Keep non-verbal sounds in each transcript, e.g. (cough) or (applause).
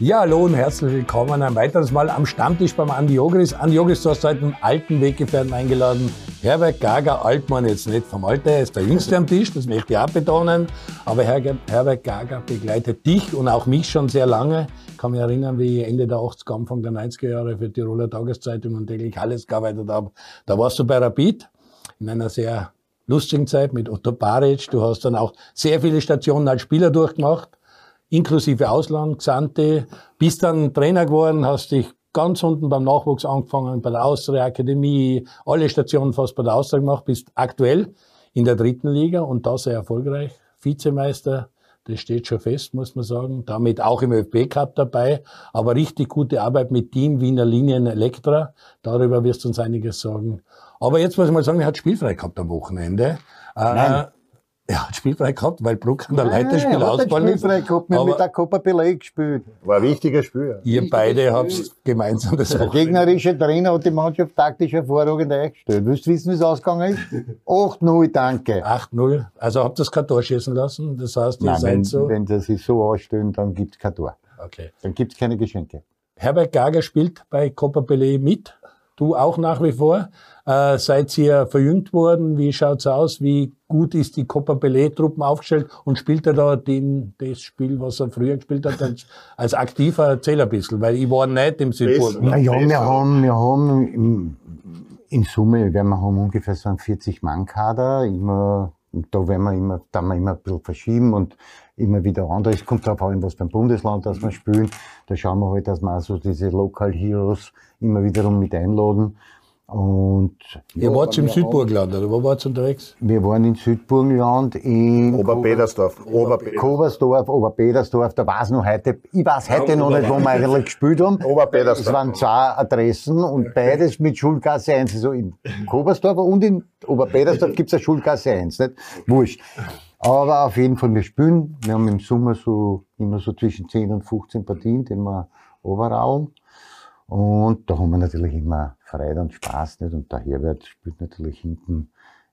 Ja, hallo und herzlich willkommen ein weiteres Mal am Stammtisch beim Andi Ogris. Andi Ogris, du hast heute einen alten Weggefährten eingeladen. Herbert Gager, Altmann jetzt nicht vom Alter, er ist der Jüngste am Tisch, das möchte ich auch betonen. Aber Herbert Gager begleitet dich und auch mich schon sehr lange. Ich kann mich erinnern, wie ich Ende der 80er, Anfang der 90er Jahre für Tiroler Tageszeitung und täglich alles gearbeitet habe. Da warst du bei Rapid in einer sehr lustigen Zeit mit Otto Baric. Du hast dann auch sehr viele Stationen als Spieler durchgemacht inklusive Ausland, Xante, bist dann Trainer geworden, hast dich ganz unten beim Nachwuchs angefangen, bei der Austria Akademie, alle Stationen fast bei der Austria gemacht, bist aktuell in der dritten Liga und da sehr erfolgreich. Vizemeister, das steht schon fest, muss man sagen. Damit auch im ÖFB Cup dabei, aber richtig gute Arbeit mit Team Wiener Linien Elektra. Darüber wirst du uns einiges sagen. Aber jetzt muss ich mal sagen, er hat spielfrei gehabt am Wochenende. Nein. Er hat spielfrei gehabt, weil Bruck an der Leiterspiel er hat ausgefallen ist. Spielfrei gehabt, wir haben mit der Copa Belay gespielt. War ein wichtiges Spiel. Ihr beide habt gemeinsam das Der gegnerische Trainer hat die Mannschaft taktisch hervorragend eingestellt. Willst du wissen, wie es ausgegangen ist? 8-0, danke. 8-0. Also habt ihr das kein Tor schießen lassen? Das heißt, ihr Nein, seid wenn, so. wenn sie sich so ausstellen, dann gibt's kein Tor. Okay. Dann gibt's keine Geschenke. Herbert Gager spielt bei Copa Pelé mit. Du auch nach wie vor. Äh, seid ihr verjüngt worden? Wie schaut's aus? Wie gut ist die Copa Pelé-Truppen aufgestellt? Und spielt er da den, das Spiel, was er früher gespielt hat, als, als aktiver? Erzähl ein bisschen, weil ich war nicht im Südpolen. Na ja, wir haben, wir haben im, in Summe, wir haben ungefähr so einen 40-Mann-Kader. Immer, da werden wir immer, da wir immer ein bisschen verschieben und immer wieder anders. Es kommt darauf an, was beim Bundesland, das wir spielen. Da schauen wir halt, dass wir also diese Local Heroes immer wiederum mit einladen. Und Ihr ja, wart im wir Südburgland, oder wo wart ihr unterwegs? Wir waren in Südburgenland, in Oberpetersdorf. Oberpetersdorf. Kobersdorf, Oberpetersdorf, da weiß noch heute, ich weiß heute noch nicht, wo wir eigentlich gespielt haben. Oberpetersdorf. Es waren zwei Adressen und beides mit Schulgasse 1. Also in Kobersdorf und in Oberpetersdorf gibt's eine Schulgasse 1, nicht? Wurscht. Aber auf jeden Fall, wir spielen. Wir haben im Sommer so, immer so zwischen 10 und 15 Partien, die wir overallen. Und da haben wir natürlich immer Freude und Spaß, nicht? Und der Herbert spielt natürlich hinten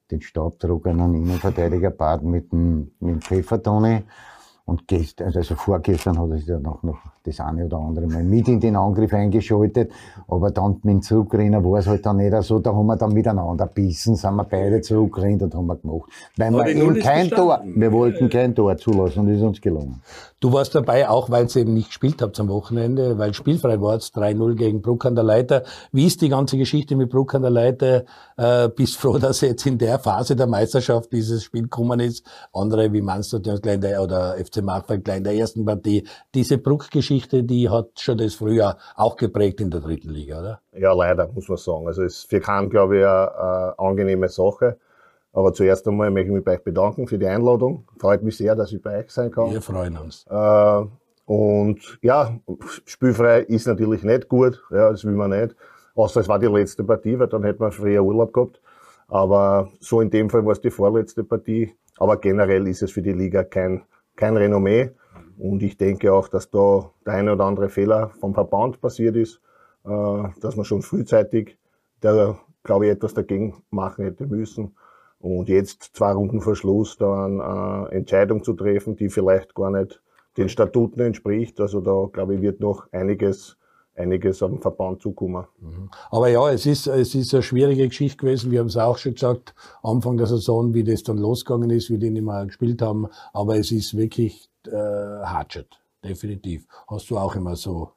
den staubtrockenen Innenverteidigerpart mit dem, mit dem Pfeffertoni. Und gestern, also vorgestern hat er sich dann auch noch das eine oder andere Mal mit in den Angriff eingeschaltet. Aber dann mit dem Zurückrennen war es halt dann nicht so, da haben wir dann miteinander bissen, sind wir beide zurückgerannt und haben wir gemacht. Weil wir die Null eben kein Tor, wir wollten kein Tor zulassen und das ist uns gelungen. Du warst dabei, auch weil ihr eben nicht gespielt habt am Wochenende, weil spielfrei wart, 3-0 gegen Bruck an der Leiter. Wie ist die ganze Geschichte mit Bruck an der Leiter? Äh, bist froh, dass jetzt in der Phase der Meisterschaft dieses Spiel gekommen ist? Andere wie in der, oder FC Markfeld gleich in der ersten Partie. Diese Bruck-Geschichte, die hat schon das Frühjahr auch geprägt in der dritten Liga, oder? Ja, leider, muss man sagen. Also es ist für keinen, glaube ich, eine, eine angenehme Sache. Aber zuerst einmal möchte ich mich bei euch bedanken für die Einladung. Freut mich sehr, dass ich bei euch sein kann. Wir freuen uns. Äh, und ja, spielfrei ist natürlich nicht gut, ja, das will man nicht. Außer es war die letzte Partie, weil dann hätten wir früher Urlaub gehabt. Aber so in dem Fall war es die vorletzte Partie. Aber generell ist es für die Liga kein, kein Renommee. Und ich denke auch, dass da der eine oder andere Fehler vom Verband passiert ist, äh, dass man schon frühzeitig, da glaube ich, etwas dagegen machen hätte müssen. Und jetzt zwei Runden vor Schluss dann eine Entscheidung zu treffen, die vielleicht gar nicht den Statuten entspricht. Also da glaube ich, wird noch einiges, einiges am Verband zukommen. Aber ja, es ist, es ist eine schwierige Geschichte gewesen. Wir haben es auch schon gesagt, Anfang der Saison, wie das dann losgegangen ist, wie die nicht mehr gespielt haben. Aber es ist wirklich äh, Hatchet, definitiv. Hast du auch immer so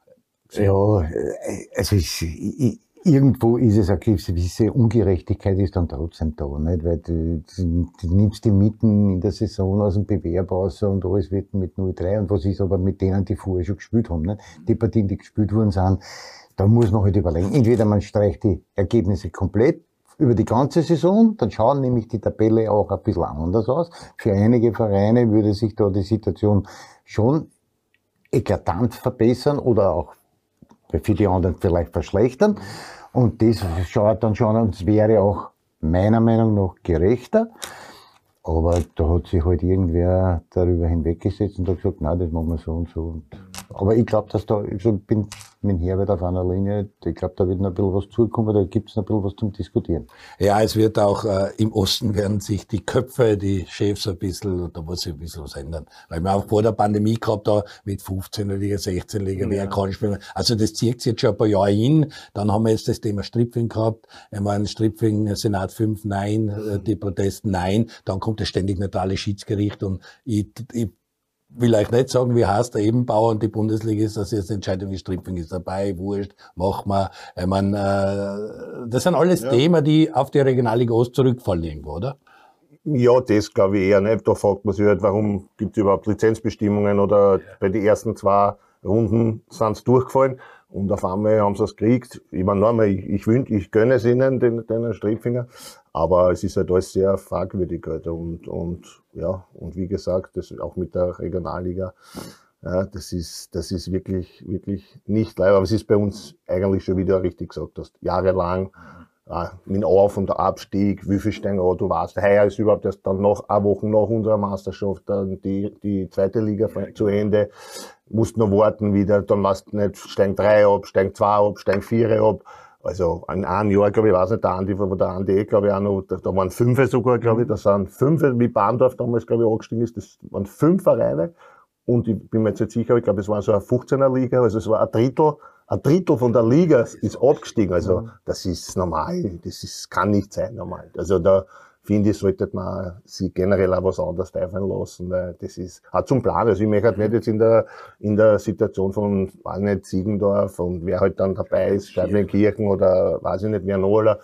Ja, äh, also es, i- irgendwo ist es eine gewisse Ungerechtigkeit ist dann trotzdem da, nicht? Weil du, du, du nimmst die mitten in der Saison aus dem Bewerb raus und alles wird mit 0-3 und was ist aber mit denen, die vorher schon gespielt haben, nicht? Die Partien, die gespielt worden sind, da muss man halt überlegen. Entweder man streicht die Ergebnisse komplett über die ganze Saison, dann schauen nämlich die Tabelle auch ein bisschen anders aus. Für einige Vereine würde sich da die Situation schon eklatant verbessern oder auch für die anderen vielleicht verschlechtern. Und das schaut dann schon, und es wäre auch meiner Meinung nach gerechter. Aber da hat sich halt irgendwer darüber hinweggesetzt und hat gesagt, nein, das machen wir so und so. Aber ich glaube, dass da, ich bin mit Herbert auf einer Linie, ich glaube, da wird noch ein bisschen was zukommen, da gibt es noch ein bisschen was zum Diskutieren. Ja, es wird auch äh, im Osten werden sich die Köpfe, die Chefs ein bisschen, da muss sich ein bisschen was ändern. Weil wir auch vor der Pandemie gehabt da mit 15er Liga, 16er Liga, wer kann spielen. Also das zieht sich jetzt schon ein paar Jahre hin. Dann haben wir jetzt das Thema Stripfing gehabt. Ich meine, Stripfing, Senat 5, nein, äh, die Protest, nein. Dann kommt das ständig neutrale Schiedsgericht und ich, ich will euch nicht sagen, wie heißt der Ebenbauer und die Bundesliga ist, dass jetzt Entscheidung wie Stripping ist dabei, wurscht, machen wir. Ich meine, äh, das sind alles ja. Themen, die auf die Regionalliga Ost zurückfallen irgendwo, oder? Ja, das glaube ich eher nicht. Da fragt man sich halt, warum gibt es überhaupt Lizenzbestimmungen oder ja. bei den ersten zwei Runden sind sie durchgefallen. Und auf einmal haben sie es gekriegt. Ich meine, nochmal, ich, ich, wünsch, ich gönne es ihnen, den, den Strickfinger. Aber es ist halt alles sehr fragwürdig halt. Und, und, ja, und wie gesagt, das auch mit der Regionalliga. Ja, das ist, das ist wirklich, wirklich nicht leid. Aber es ist bei uns eigentlich schon wieder richtig gesagt hast. Jahrelang, äh, mit Auf- und Abstieg, wie viel stehen an, du weißt, heuer ist überhaupt erst dann noch, eine Woche nach unserer Meisterschaft, dann die, die zweite Liga zu Ende musst noch warten wieder, dann du nicht, steigen drei ab, steigen zwei ab, steigen vier ab. Also in einem Jahr, glaube ich, weiß nicht, der Andi, wo der Andi, glaube ich, auch noch, da, da waren fünf sogar, glaube ich, da sind fünf, wie Bahndorf damals, glaube ich, angestiegen ist, das waren fünf Vereine. Und ich bin mir jetzt nicht sicher, ich glaube, es war so eine 15er Liga, also es war ein Drittel, ein Drittel von der Liga ist abgestiegen. Also das ist normal, das ist, kann nicht sein normal. Also da, finde ich, sollte man sich generell auch was anderes einfallen lassen. Weil das ist auch zum Plan. Also ich möchte halt nicht jetzt in der, in der Situation von, weiß nicht, Ziegendorf und wer halt dann dabei ist, Stadtleinkirchen oder weiß ich nicht, wer noch, oder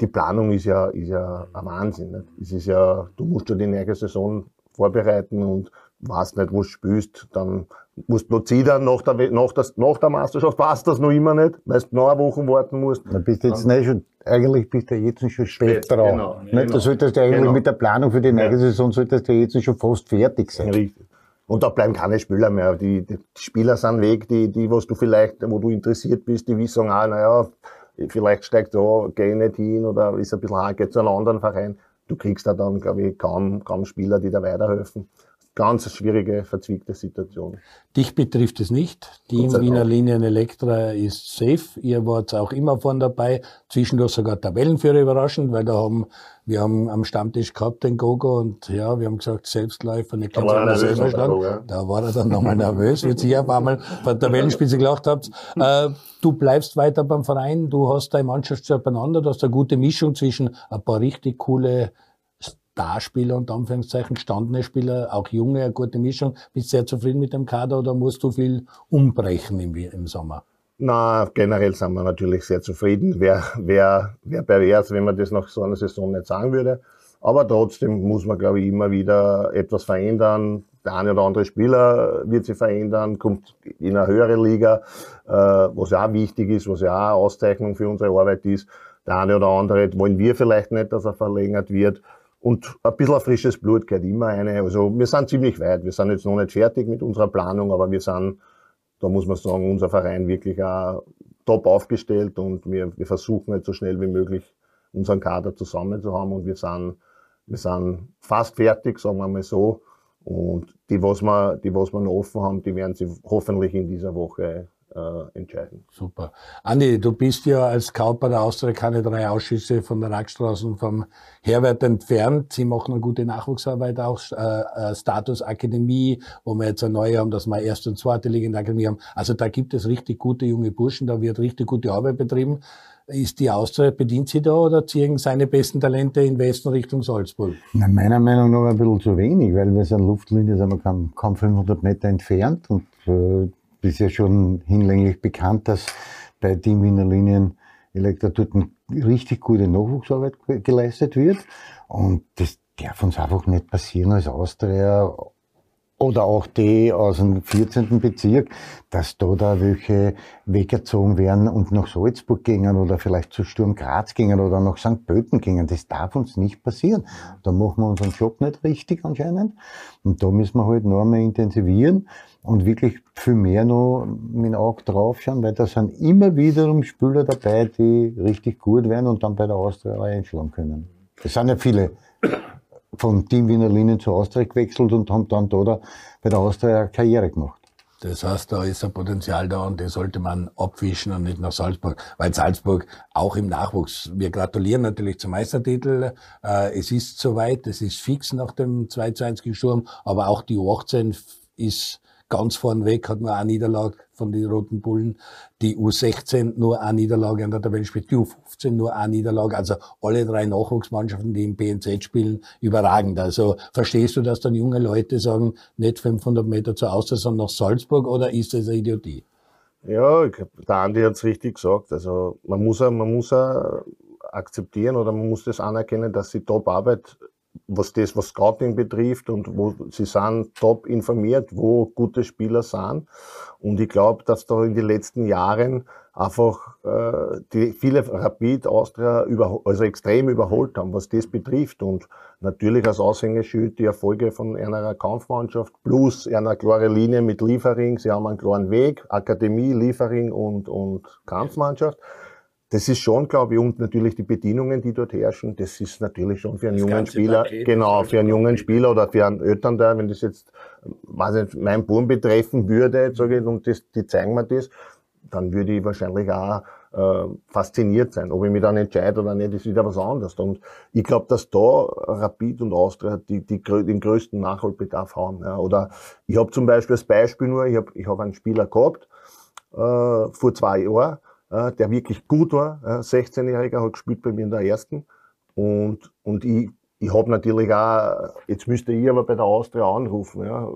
die Planung ist ja, ist ja ein Wahnsinn. Nicht? Es ist ja, du musst ja die nächste Saison vorbereiten und weißt nicht, wo du spielst, dann musst du ziehen nach der, nach, der, nach der Meisterschaft, weißt das noch immer nicht, weil du noch eine Woche warten musst. Dann bist du jetzt nicht schon, eigentlich bist du jetzt schon spät, spät dran. Genau, nicht? Genau. Da solltest du eigentlich genau. mit der Planung für die ja. Saison solltest du jetzt schon fast fertig sein. Richtig. Und da bleiben keine Spieler mehr. Die, die Spieler sind weg, die, die, was du vielleicht, wo du interessiert bist, die wissen, ah, naja, vielleicht steigt da, geh nicht hin oder ist ein bisschen hart, geht zu einem anderen Verein. Du kriegst da dann, glaube ich, kaum, kaum Spieler, die da weiterhelfen ganz schwierige, verzwickte Situation. Dich betrifft es nicht. Die Wiener Linien Elektra ist safe. Ihr wart auch immer vorne dabei. Zwischendurch sogar Tabellenführer überraschend, weil da haben, wir haben am Stammtisch gehabt den Gogo und ja, wir haben gesagt, Selbstläufer, nicht ganz anders selber stand. Ja. Da war er dann nochmal nervös, wie ihr ein paar Mal bei der Tabellenspitze gelacht habt. Äh, du bleibst weiter beim Verein, du hast deine Mannschaft so beieinander, du hast eine gute Mischung zwischen ein paar richtig coole Starspieler und Anführungszeichen gestandene Spieler, auch junge, eine gute Mischung. Bist du sehr zufrieden mit dem Kader oder musst du viel umbrechen im, im Sommer? Na, generell sind wir natürlich sehr zufrieden. Wäre wär, wär pervers, wenn man das nach so einer Saison nicht sagen würde. Aber trotzdem muss man, glaube ich, immer wieder etwas verändern. Der eine oder andere Spieler wird sich verändern, kommt in eine höhere Liga, äh, was ja auch wichtig ist, was ja auch eine Auszeichnung für unsere Arbeit ist. Der eine oder andere wollen wir vielleicht nicht, dass er verlängert wird. Und ein bisschen frisches Blut gehört immer eine. Also wir sind ziemlich weit. Wir sind jetzt noch nicht fertig mit unserer Planung, aber wir sind, da muss man sagen, unser Verein wirklich auch top aufgestellt und wir, wir versuchen jetzt so schnell wie möglich unseren Kader zusammen zu haben und wir sind, wir sind fast fertig, sagen wir mal so. Und die, was wir, die, was wir noch offen haben, die werden sie hoffentlich in dieser Woche äh, entscheiden. Super. Andi, du bist ja als Kauper der Austria keine drei Ausschüsse von der Rackstraße und vom Herbert entfernt. Sie machen eine gute Nachwuchsarbeit auch, äh, äh, Status Akademie, wo wir jetzt eine neue haben, dass wir erste und zweite Liga in der Akademie haben. Also da gibt es richtig gute junge Burschen, da wird richtig gute Arbeit betrieben. Ist die Austria, bedient sie da oder ziehen seine besten Talente in Westen Richtung Salzburg? Na, meiner Meinung nach ein bisschen zu wenig, weil wir sind Luftlinie, sind wir kaum, kaum 500 Meter entfernt und äh, ist ja schon hinlänglich bekannt, dass bei Team Wiener Linien Elektra dort richtig gute Nachwuchsarbeit geleistet wird. Und das darf uns einfach nicht passieren als Austria oder auch die aus dem 14. Bezirk, dass da da welche weggezogen werden und nach Salzburg gingen oder vielleicht zu Sturm Graz gingen oder nach St. Pölten gingen. Das darf uns nicht passieren. Da machen wir unseren Job nicht richtig anscheinend. Und da müssen wir halt noch einmal intensivieren und wirklich viel mehr noch mit dem Auge drauf schauen, weil da sind immer wiederum Spieler dabei, die richtig gut werden und dann bei der Austria einschlagen können. Es sind ja viele von Team Wiener Linien zu Austria gewechselt und haben dann da bei der Austria Karriere gemacht. Das heißt, da ist ein Potenzial da und das sollte man abwischen und nicht nach Salzburg. Weil Salzburg auch im Nachwuchs, wir gratulieren natürlich zum Meistertitel. Äh, es ist soweit, es ist fix nach dem 2 zu 1 Sturm, aber auch die U18 ist Ganz vornweg hat nur eine Niederlage von den Roten Bullen. Die U16 nur eine Niederlage an der Tabellenspitze, die U15 nur eine Niederlage. Also alle drei Nachwuchsmannschaften, die im BNZ spielen, überragend. Also verstehst du, dass dann junge Leute sagen, nicht 500 Meter zur Auster, sondern nach Salzburg oder ist das eine Idiotie? Ja, der Andi hat es richtig gesagt. Also man muss, man muss akzeptieren oder man muss das anerkennen, dass sie Top-Arbeit was das, was Scouting betrifft und wo sie sind top informiert, wo gute Spieler sind. Und ich glaube, dass da in den letzten Jahren einfach äh, die viele Rapid Austria über, also extrem überholt haben, was das betrifft. Und natürlich als Aushängeschild die Erfolge von einer Kampfmannschaft plus einer klare Linie mit Liefering. Sie haben einen klaren Weg, Akademie, Liefering und, und Kampfmannschaft. Das ist schon, glaube ich, und natürlich die Bedienungen, die dort herrschen, das ist natürlich schon für einen das jungen Spieler, Paket, genau, für einen jungen Spieler oder für einen Eltern da, wenn das jetzt, weiß nicht, mein Buben betreffen würde, sage ich, und das, die zeigen mir das, dann würde ich wahrscheinlich auch äh, fasziniert sein. Ob ich mich dann entscheide oder nicht, ist wieder was anderes. Und ich glaube, dass da Rapid und Austria die, die, den größten Nachholbedarf haben. Ja. Oder ich habe zum Beispiel als Beispiel nur, ich habe ich hab einen Spieler gehabt, äh, vor zwei Jahren, äh, der wirklich gut war. Äh, 16-Jähriger hat gespielt bei mir in der ersten. Und, und ich, ich habe natürlich auch, jetzt müsste ich aber bei der Austria anrufen. Ja.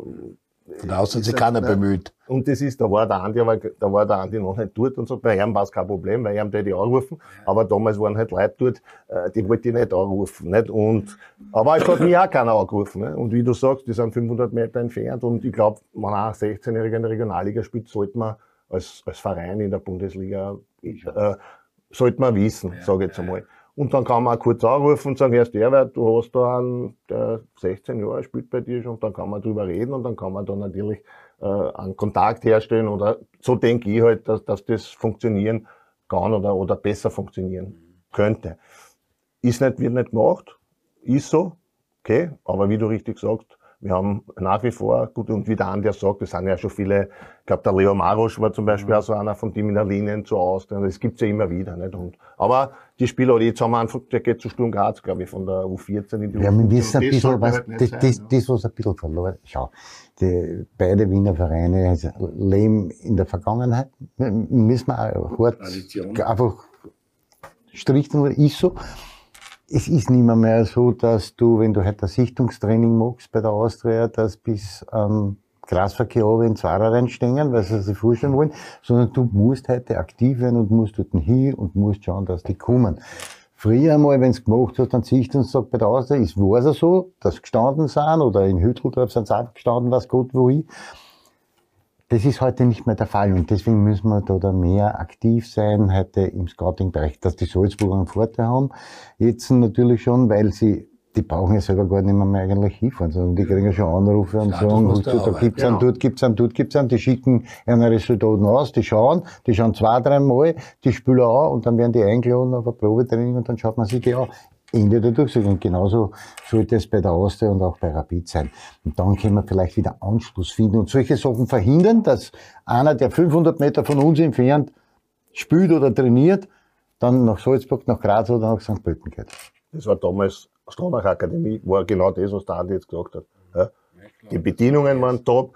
Von Austria hat sich keiner bemüht. Und das ist, da war der Andi, aber da war der Andi noch nicht dort und so. Bei ihm war es kein Problem, weil ihm die anrufen. Aber damals waren halt Leute dort, äh, die wollte ich nicht anrufen. Nicht? Und, aber es hat mich auch keiner angerufen. Nicht? Und wie du sagst, die sind 500 Meter entfernt. Und ich glaube, wenn auch 16-Jähriger in der Regionalliga spielt, sollte man als, als Verein in der Bundesliga, äh, sollte man wissen, ja, sage ich jetzt einmal. Und dann kann man auch kurz anrufen und sagen, erst Erwert, du hast da einen, der 16 Jahre spielt bei dir schon, und dann kann man drüber reden und dann kann man da natürlich äh, einen Kontakt herstellen oder so denke ich halt, dass, dass das funktionieren kann oder, oder besser funktionieren könnte. Ist nicht, wird nicht gemacht, ist so, okay, aber wie du richtig sagst, wir haben nach wie vor, gut, und wie der Andi sagt, es sind ja schon viele, ich glaube, der Leo Marosch war zum Beispiel mhm. auch so einer von dem in der Linien zu Austria, das gibt's ja immer wieder, nicht? Und, aber die Spieler, die jetzt haben wir einfach, der geht zu Sturm Graz, glaube ich, von der U14 in die ja, U14. Wir wissen ein bisschen, was, halt das, das, sein, das, was ein bisschen verloren, schau, die, beide Wiener Vereine also leben in der Vergangenheit, müssen wir auch hart, einfach strichen, ist so es ist nicht mehr, mehr so, dass du, wenn du heute ein Sichtungstraining machst bei der Austria, dass bis ähm, Grasverkehr oben in Zwarer reinstehen, weil sie sich vorstellen wollen, sondern du musst heute aktiv werden und musst dort hin und musst schauen, dass die kommen. Früher einmal, wenn es gemacht hast, dann Sichtungstag bei der Austria, ist war es so, dass gestanden sind, oder in Hütteldorf sind sie auch gestanden, was Gott wo ich. Das ist heute nicht mehr der Fall und deswegen müssen wir da, da mehr aktiv sein, heute im Scouting-Bereich, dass die Salzburger einen Vorteil haben. Jetzt natürlich schon, weil sie, die brauchen ja selber gar nicht mehr, mehr eigentlich hinfahren, sondern die kriegen ja schon Anrufe und sagen, da gibt's einen, genau. dort gibt's einen, dort gibt's einen, die schicken einen Resultaten aus, die schauen, die schauen zwei, dreimal, die spielen auch und dann werden die eingeladen auf ein Probetraining und dann schaut man sich die an. Ende der Durchsetzung. Und genauso sollte es bei der Austria und auch bei Rapid sein. Und dann können wir vielleicht wieder Anschluss finden und solche Sachen verhindern, dass einer, der 500 Meter von uns entfernt spielt oder trainiert, dann nach Salzburg, nach Graz oder nach St. Pölten geht. Das war damals Stronach Akademie, war genau das, was der Andi jetzt gesagt hat. Ja? Die Bedienungen waren top,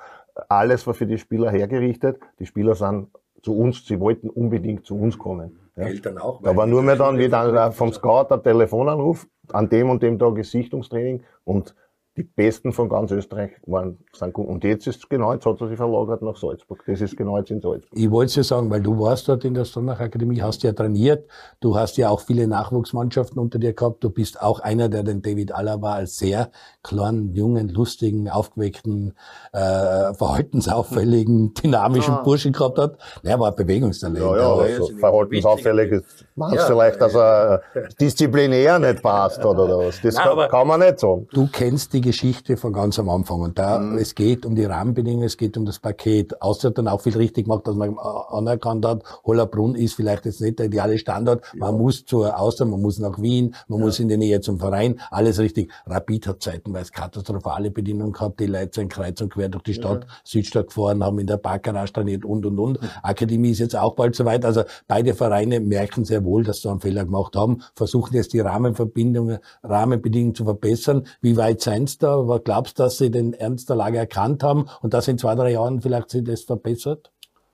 alles war für die Spieler hergerichtet. Die Spieler sind zu uns, sie wollten unbedingt zu uns kommen. Ja. Eltern auch. Da war nur mehr dann wieder vom Scout der Telefonanruf, an dem und dem Tag Sichtungstraining und die Besten von ganz Österreich waren, sind gut. Und jetzt ist genau, jetzt hat er sich verlagert nach Salzburg. Das ist genau jetzt in Salzburg. Ich wollte es ja sagen, weil du warst dort in der Stronach Akademie, hast ja trainiert, du hast ja auch viele Nachwuchsmannschaften unter dir gehabt, du bist auch einer, der den David Alaba als sehr kleinen, jungen, lustigen, aufgeweckten, äh, verhaltensauffälligen, (laughs) dynamischen ja. Burschen gehabt hat. Er war Bewegungstalent. Ja, ja, also verhaltensauffällig ist, meinst ja, vielleicht, dass er disziplinär nicht passt oder was. Das Nein, kann, kann, man nicht sagen. Du kennst die Geschichte von ganz am Anfang. Und da, mhm. es geht um die Rahmenbedingungen, es geht um das Paket. Außer dann auch viel richtig gemacht, dass man anerkannt hat, Hollerbrunn ist vielleicht jetzt nicht der ideale Standort. Man ja. muss zur Austria, man muss nach Wien, man ja. muss in die Nähe zum Verein. Alles richtig. Rapid hat zeitenweise katastrophale Bedingungen gehabt. Die Leute sind kreuz und quer durch die Stadt, ja. Südstadt gefahren, haben in der Parkgarage trainiert und, und, und. Mhm. Akademie ist jetzt auch bald soweit. Also beide Vereine merken sehr wohl, dass sie einen Fehler gemacht haben, versuchen jetzt die Rahmenverbindungen, Rahmenbedingungen zu verbessern. Wie weit seien da? Was glaubst du, dass sie den Ernst der Lage erkannt haben und dass in zwei, drei Jahren vielleicht sich das verbessert?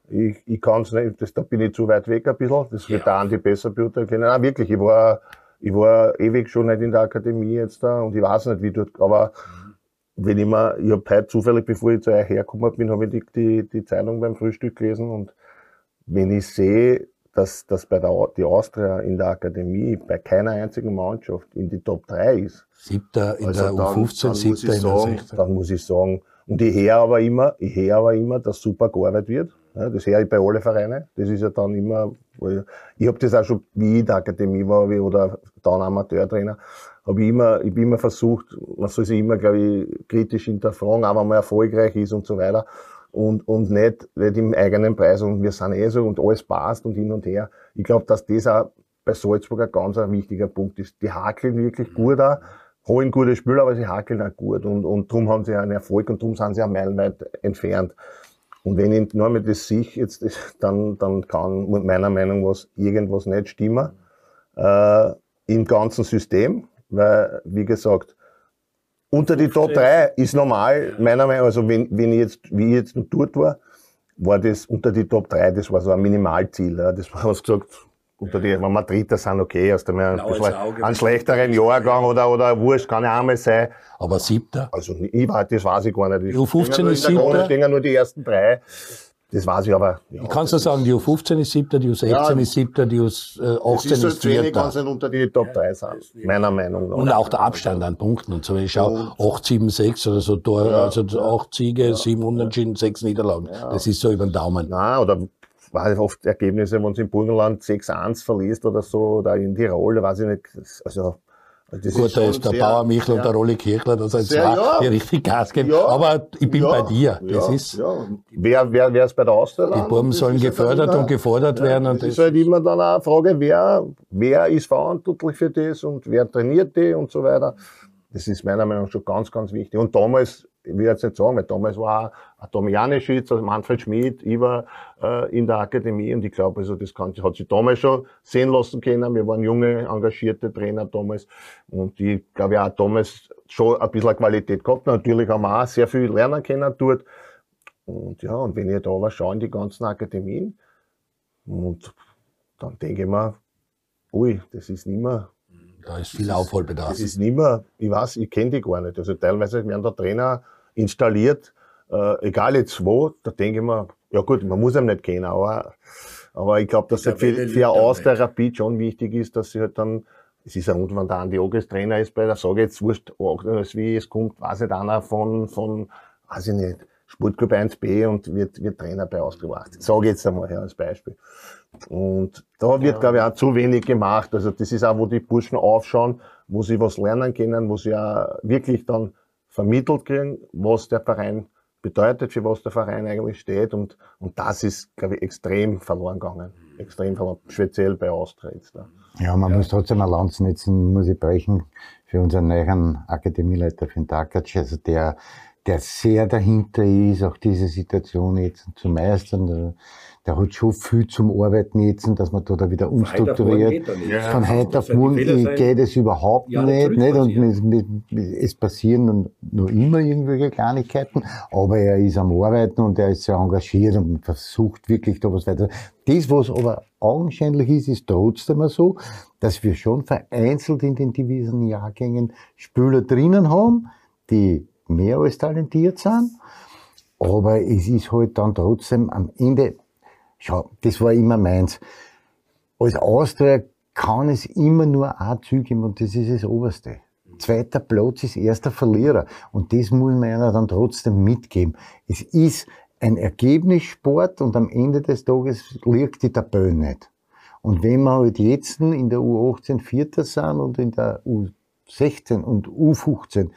Ich, ich kann es nicht, das, da bin ich zu weit weg ein bisschen. Das wird ja. der Andi besser beurteilen können. Nein, wirklich, ich war, ich war ewig schon nicht in der Akademie jetzt da und ich weiß nicht, wie dort, aber wenn ich mal, ich habe heute zufällig, bevor ich zu euch hergekommen bin, habe ich die, die, die Zeitung beim Frühstück gelesen und wenn ich sehe, dass, dass bei der die Austria in der Akademie bei keiner einzigen Mannschaft in die Top 3 ist. Siebter in also der U15, siebter in der sagen, Dann muss ich sagen, und ich höre aber immer, ich höre aber immer, dass super gearbeitet wird. Das höre ich bei allen Vereinen. Das ist ja dann immer, ich, ich habe das auch schon, wie ich in der Akademie war, oder dann Amateurtrainer, habe ich immer, ich bin immer versucht, man soll sich immer, glaube ich, kritisch hinterfragen, auch wenn man erfolgreich ist und so weiter und, und nicht, nicht im eigenen Preis und wir sind eh so und alles passt und hin und her. Ich glaube, dass das auch bei Salzburg ein ganz ein wichtiger Punkt ist. Die hakeln wirklich gut auch, holen gute Spieler, aber sie hakeln auch gut und, und darum haben sie einen Erfolg und darum sind sie auch meilenweit entfernt. Und wenn ich nur mit das sich jetzt, dann, dann kann meiner Meinung nach irgendwas nicht stimmen, äh, im ganzen System, weil, wie gesagt, unter die Top 3 ist normal, meiner Meinung nach, also wenn, wenn ich jetzt, wie ich jetzt noch dort war, war das unter die Top 3, das war so ein Minimalziel. Ja. Das war, was gesagt, unter die, wenn wir Dritter sind, okay, aus dem ein einen schlechteren Jahrgang oder, oder Wurscht, kann ja einmal sein. Aber Siebter? Also, ich weiß, das weiß ich gar nicht. Die U15 ist Siebter? Da stehen ja nur die ersten drei. Das weiß ich aber. Ja, ich kann es nur sagen, die U15 ist siebter, die U16 ja, ist siebter, die U18 ist, ist, ist wenig, es nicht unter die Top 3 sein, meiner Meinung nach. Und auch der Abstand an Punkten und so. Ich schaue 8, 7, 6 oder so, Tor, ja, also 8 Siege, ja, 7 Unentschieden, 6 Niederlagen. Das ist so über den Daumen. Nein, oder war oft Ergebnisse, wenn es im Burgenland 6-1 verliest oder so, oder in Tirol, da weiß ich nicht, also, das Gut, da ist der Bauer Michel ja, und der Rolli Kirchler, das sind zwei, ja, die richtig Gas geben. Ja, aber ich bin bei dir. Das ist, Wer, wer, wer ist bei der Austria? Die Buben sollen gefördert und gefordert werden. Und das, das ist halt immer dann auch eine Frage, wer, wer ist verantwortlich für das und wer trainiert die und so weiter. Das ist meiner Meinung nach schon ganz, ganz wichtig. Und damals, ich will jetzt nicht sagen, weil damals war auch Tom Janischitz, also Manfred Schmidt, ich war äh, in der Akademie und ich glaube, also das kann, hat sich damals schon sehen lassen können. Wir waren junge, engagierte Trainer damals und ich glaube, ja, damals schon ein bisschen Qualität gehabt. Natürlich haben wir auch sehr viel lernen können dort. Und ja, und wenn ich da aber schaue in die ganzen Akademien, und dann denke ich mir, ui, das ist nicht mehr da ist viel Aufholbedarf. Das ist nicht mehr, ich weiß, ich kenne die gar nicht. Also teilweise werden da Trainer installiert, äh, egal jetzt wo, da denke ich mir, ja gut, man muss ihn nicht kennen, aber, aber ich glaube, dass es für, für aus der Rapid schon wichtig ist, dass sie halt dann, es ist ja und wenn der Andi Ogres Trainer ist bei der Sage jetzt wurscht, wie es kommt, weiß nicht einer von, von, weiß ich nicht, Sportclub 1b und wird, wird Trainer bei Austria Sage jetzt einmal her als Beispiel. Und da wird, ja. glaube ich, auch zu wenig gemacht. Also das ist auch, wo die Burschen aufschauen, wo sie was lernen können, wo sie auch wirklich dann vermittelt kriegen, was der Verein bedeutet, für was der Verein eigentlich steht. Und, und das ist, glaube ich, extrem verloren gegangen. Extrem verloren, speziell bei Austria jetzt. Da. Ja, man ja. muss trotzdem ein Land netzen, muss ich brechen, für unseren neuen Akademieleiter, für den Takac, also der, der sehr dahinter ist, auch diese Situation jetzt zu meistern der hat schon viel zum Arbeiten jetzt, dass man da wieder umstrukturiert. Von heute auf morgen geht es überhaupt ja, nicht, nicht? Und mit, mit, es passieren nur immer irgendwelche Kleinigkeiten, aber er ist am Arbeiten und er ist sehr engagiert und versucht wirklich da was weiter. Das, was aber augenscheinlich ist, ist trotzdem so, dass wir schon vereinzelt in den diesen Jahrgängen Spieler drinnen haben, die mehr als talentiert sind. Aber es ist halt dann trotzdem am Ende Schau, das war immer meins. Als Austria kann es immer nur ein Ziel geben und das ist das Oberste. Zweiter Platz ist erster Verlierer und das muss man ja dann trotzdem mitgeben. Es ist ein Ergebnissport und am Ende des Tages liegt die Tabelle nicht. Und wenn wir halt jetzt in der U18 Vierter sind und in der U16 und U15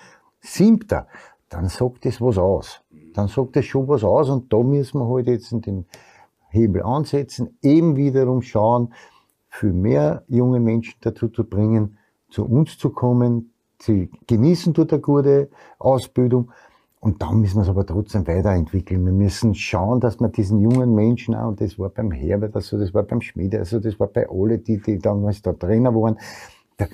Siebter, dann sagt das was aus. Dann sagt das schon was aus und da müssen wir halt jetzt den Hebel ansetzen, eben wiederum schauen, für mehr junge Menschen dazu zu bringen, zu uns zu kommen, sie genießen dort eine gute Ausbildung. Und dann müssen wir es aber trotzdem weiterentwickeln. Wir müssen schauen, dass wir diesen jungen Menschen auch, und das war beim Herbert, also das war beim Schmiede, also das war bei alle, die, die damals da Trainer waren, da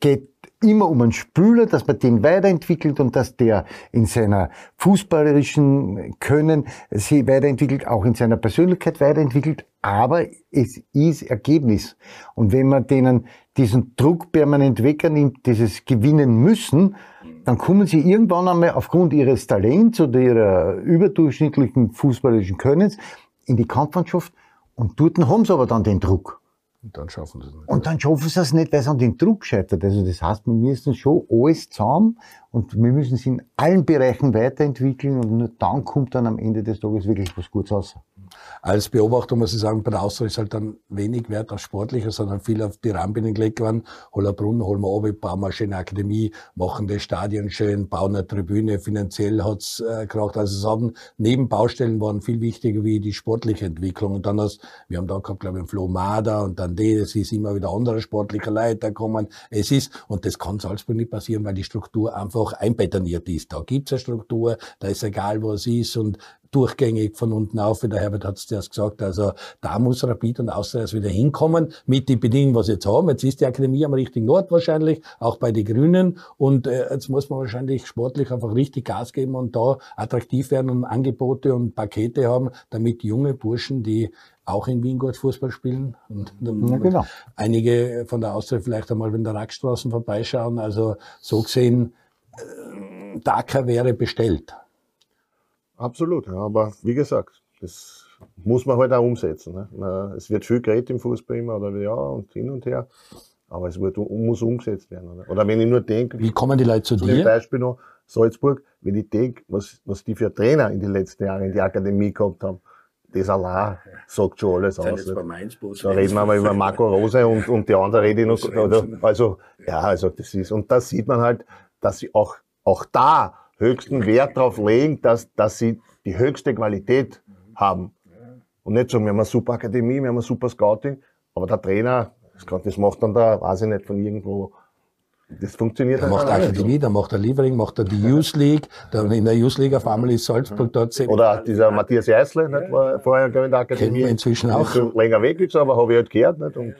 geht immer um einen Spieler, dass man den weiterentwickelt und dass der in seiner fußballerischen Können sich weiterentwickelt, auch in seiner Persönlichkeit weiterentwickelt, aber es ist Ergebnis. Und wenn man denen diesen Druck permanent wegnimmt, dieses gewinnen müssen, dann kommen sie irgendwann einmal aufgrund ihres Talents oder ihrer überdurchschnittlichen fußballerischen Könnens in die Kampfmannschaft und dort haben sie aber dann den Druck. Und dann schaffen sie es nicht. Und dann schaffen sie es nicht, weil es an den Druck scheitert. Also das heißt, wir müssen schon alles zusammen und wir müssen es in allen Bereichen weiterentwickeln und nur dann kommt dann am Ende des Tages wirklich was Gutes raus. Als Beobachter muss ich sagen, bei der Austria ist halt dann wenig Wert auf Sportlicher, sondern viel auf die Rahmenbedingungen gelegt worden. Hollerbrunn, holen wir runter, bauen wir schöne Akademie, machen das Stadion schön, bauen eine Tribüne, finanziell hat's äh, gemacht. Also es haben Nebenbaustellen waren viel wichtiger wie die sportliche Entwicklung. Und dann hast, wir haben da gehabt, glaube ich, einen Flo Mader und dann die, es ist immer wieder andere sportliche Leiter kommen. Es ist, und das kann Salzburg nicht passieren, weil die Struktur einfach einbetoniert ist. Da gibt's eine Struktur, da ist egal, wo es ist und durchgängig von unten auf, wie der Herbert hat es zuerst gesagt. Also da muss Rapid und Austria wieder hinkommen mit den Bedingungen, was sie jetzt haben. Jetzt ist die Akademie am richtigen Ort wahrscheinlich, auch bei den Grünen. Und äh, jetzt muss man wahrscheinlich sportlich einfach richtig Gas geben und da attraktiv werden und Angebote und Pakete haben, damit junge Burschen, die auch in Wien gut Fußball spielen. Und, Ja, genau. einige von der Austria vielleicht einmal in der Rackstraßen vorbeischauen. Also so gesehen, äh, Dakar wäre bestellt. Absolut, ja, aber wie gesagt, das muss man halt auch umsetzen. Ne? Es wird viel geredet im Fußball immer, oder ja, und hin und her, aber es wird, muss umgesetzt werden. Oder, oder wenn ich nur denke, Wie kommen die Leute zu zum dir? Beispiel noch Salzburg, wenn ich denke, was, was die für Trainer in den letzten Jahren in die Akademie gehabt haben, das allein sagt schon alles aus. Da reden wir mal über Marco Rose und, und die andere rede ich noch. (laughs) Oder, also, ja, also das ist, und da sieht man halt, dass sie auch, auch da höchsten Wert darauf legen, dass, dass sie die höchste Qualität haben. Und nicht sagen, wir haben eine super Akademie, wir haben ein super Scouting, aber der Trainer, das, kann, das macht dann da, weiß ich nicht, von irgendwo, das funktioniert Der macht halt. Akademie, der macht der Liefering, macht er die Youth League, dann in der Youth League auf einmal ist Salzburg dort Oder dieser Matthias Eisle, nicht, war vorher in der Akademie. Kennen wir inzwischen auch. Ist schon länger weg jetzt, aber habe ich halt gehört. Nicht? Und,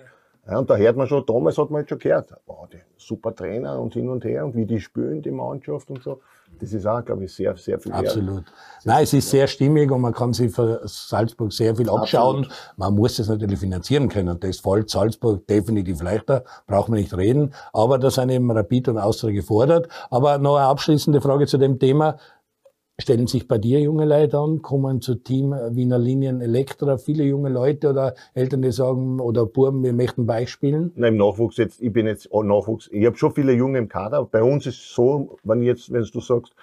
ja, und da hört man schon, damals hat man halt schon gehört, wow, die super Trainer und hin und her und wie die spielen, die Mannschaft und so. Das ist auch, glaube ich, sehr, sehr viel wert. Absolut. Nein, es ist sehr stimmig und man kann sich für Salzburg sehr viel abschauen. Man muss es natürlich finanzieren können. Und das fällt Salzburg definitiv leichter, braucht man nicht reden. Aber da sind eben Rapid und Austria gefordert. Aber noch eine abschließende Frage zu dem Thema. Stellen sich bei dir junge Leute an, kommen zu Team Wiener Linien Elektra, viele junge Leute oder Eltern, die sagen, oder Buben, wir möchten bei euch spielen? Nein, im Nachwuchs jetzt, ich bin jetzt Nachwuchs, ich habe schon viele Junge im Kader. Bei uns ist es so, wenn jetzt, wenn du sagst,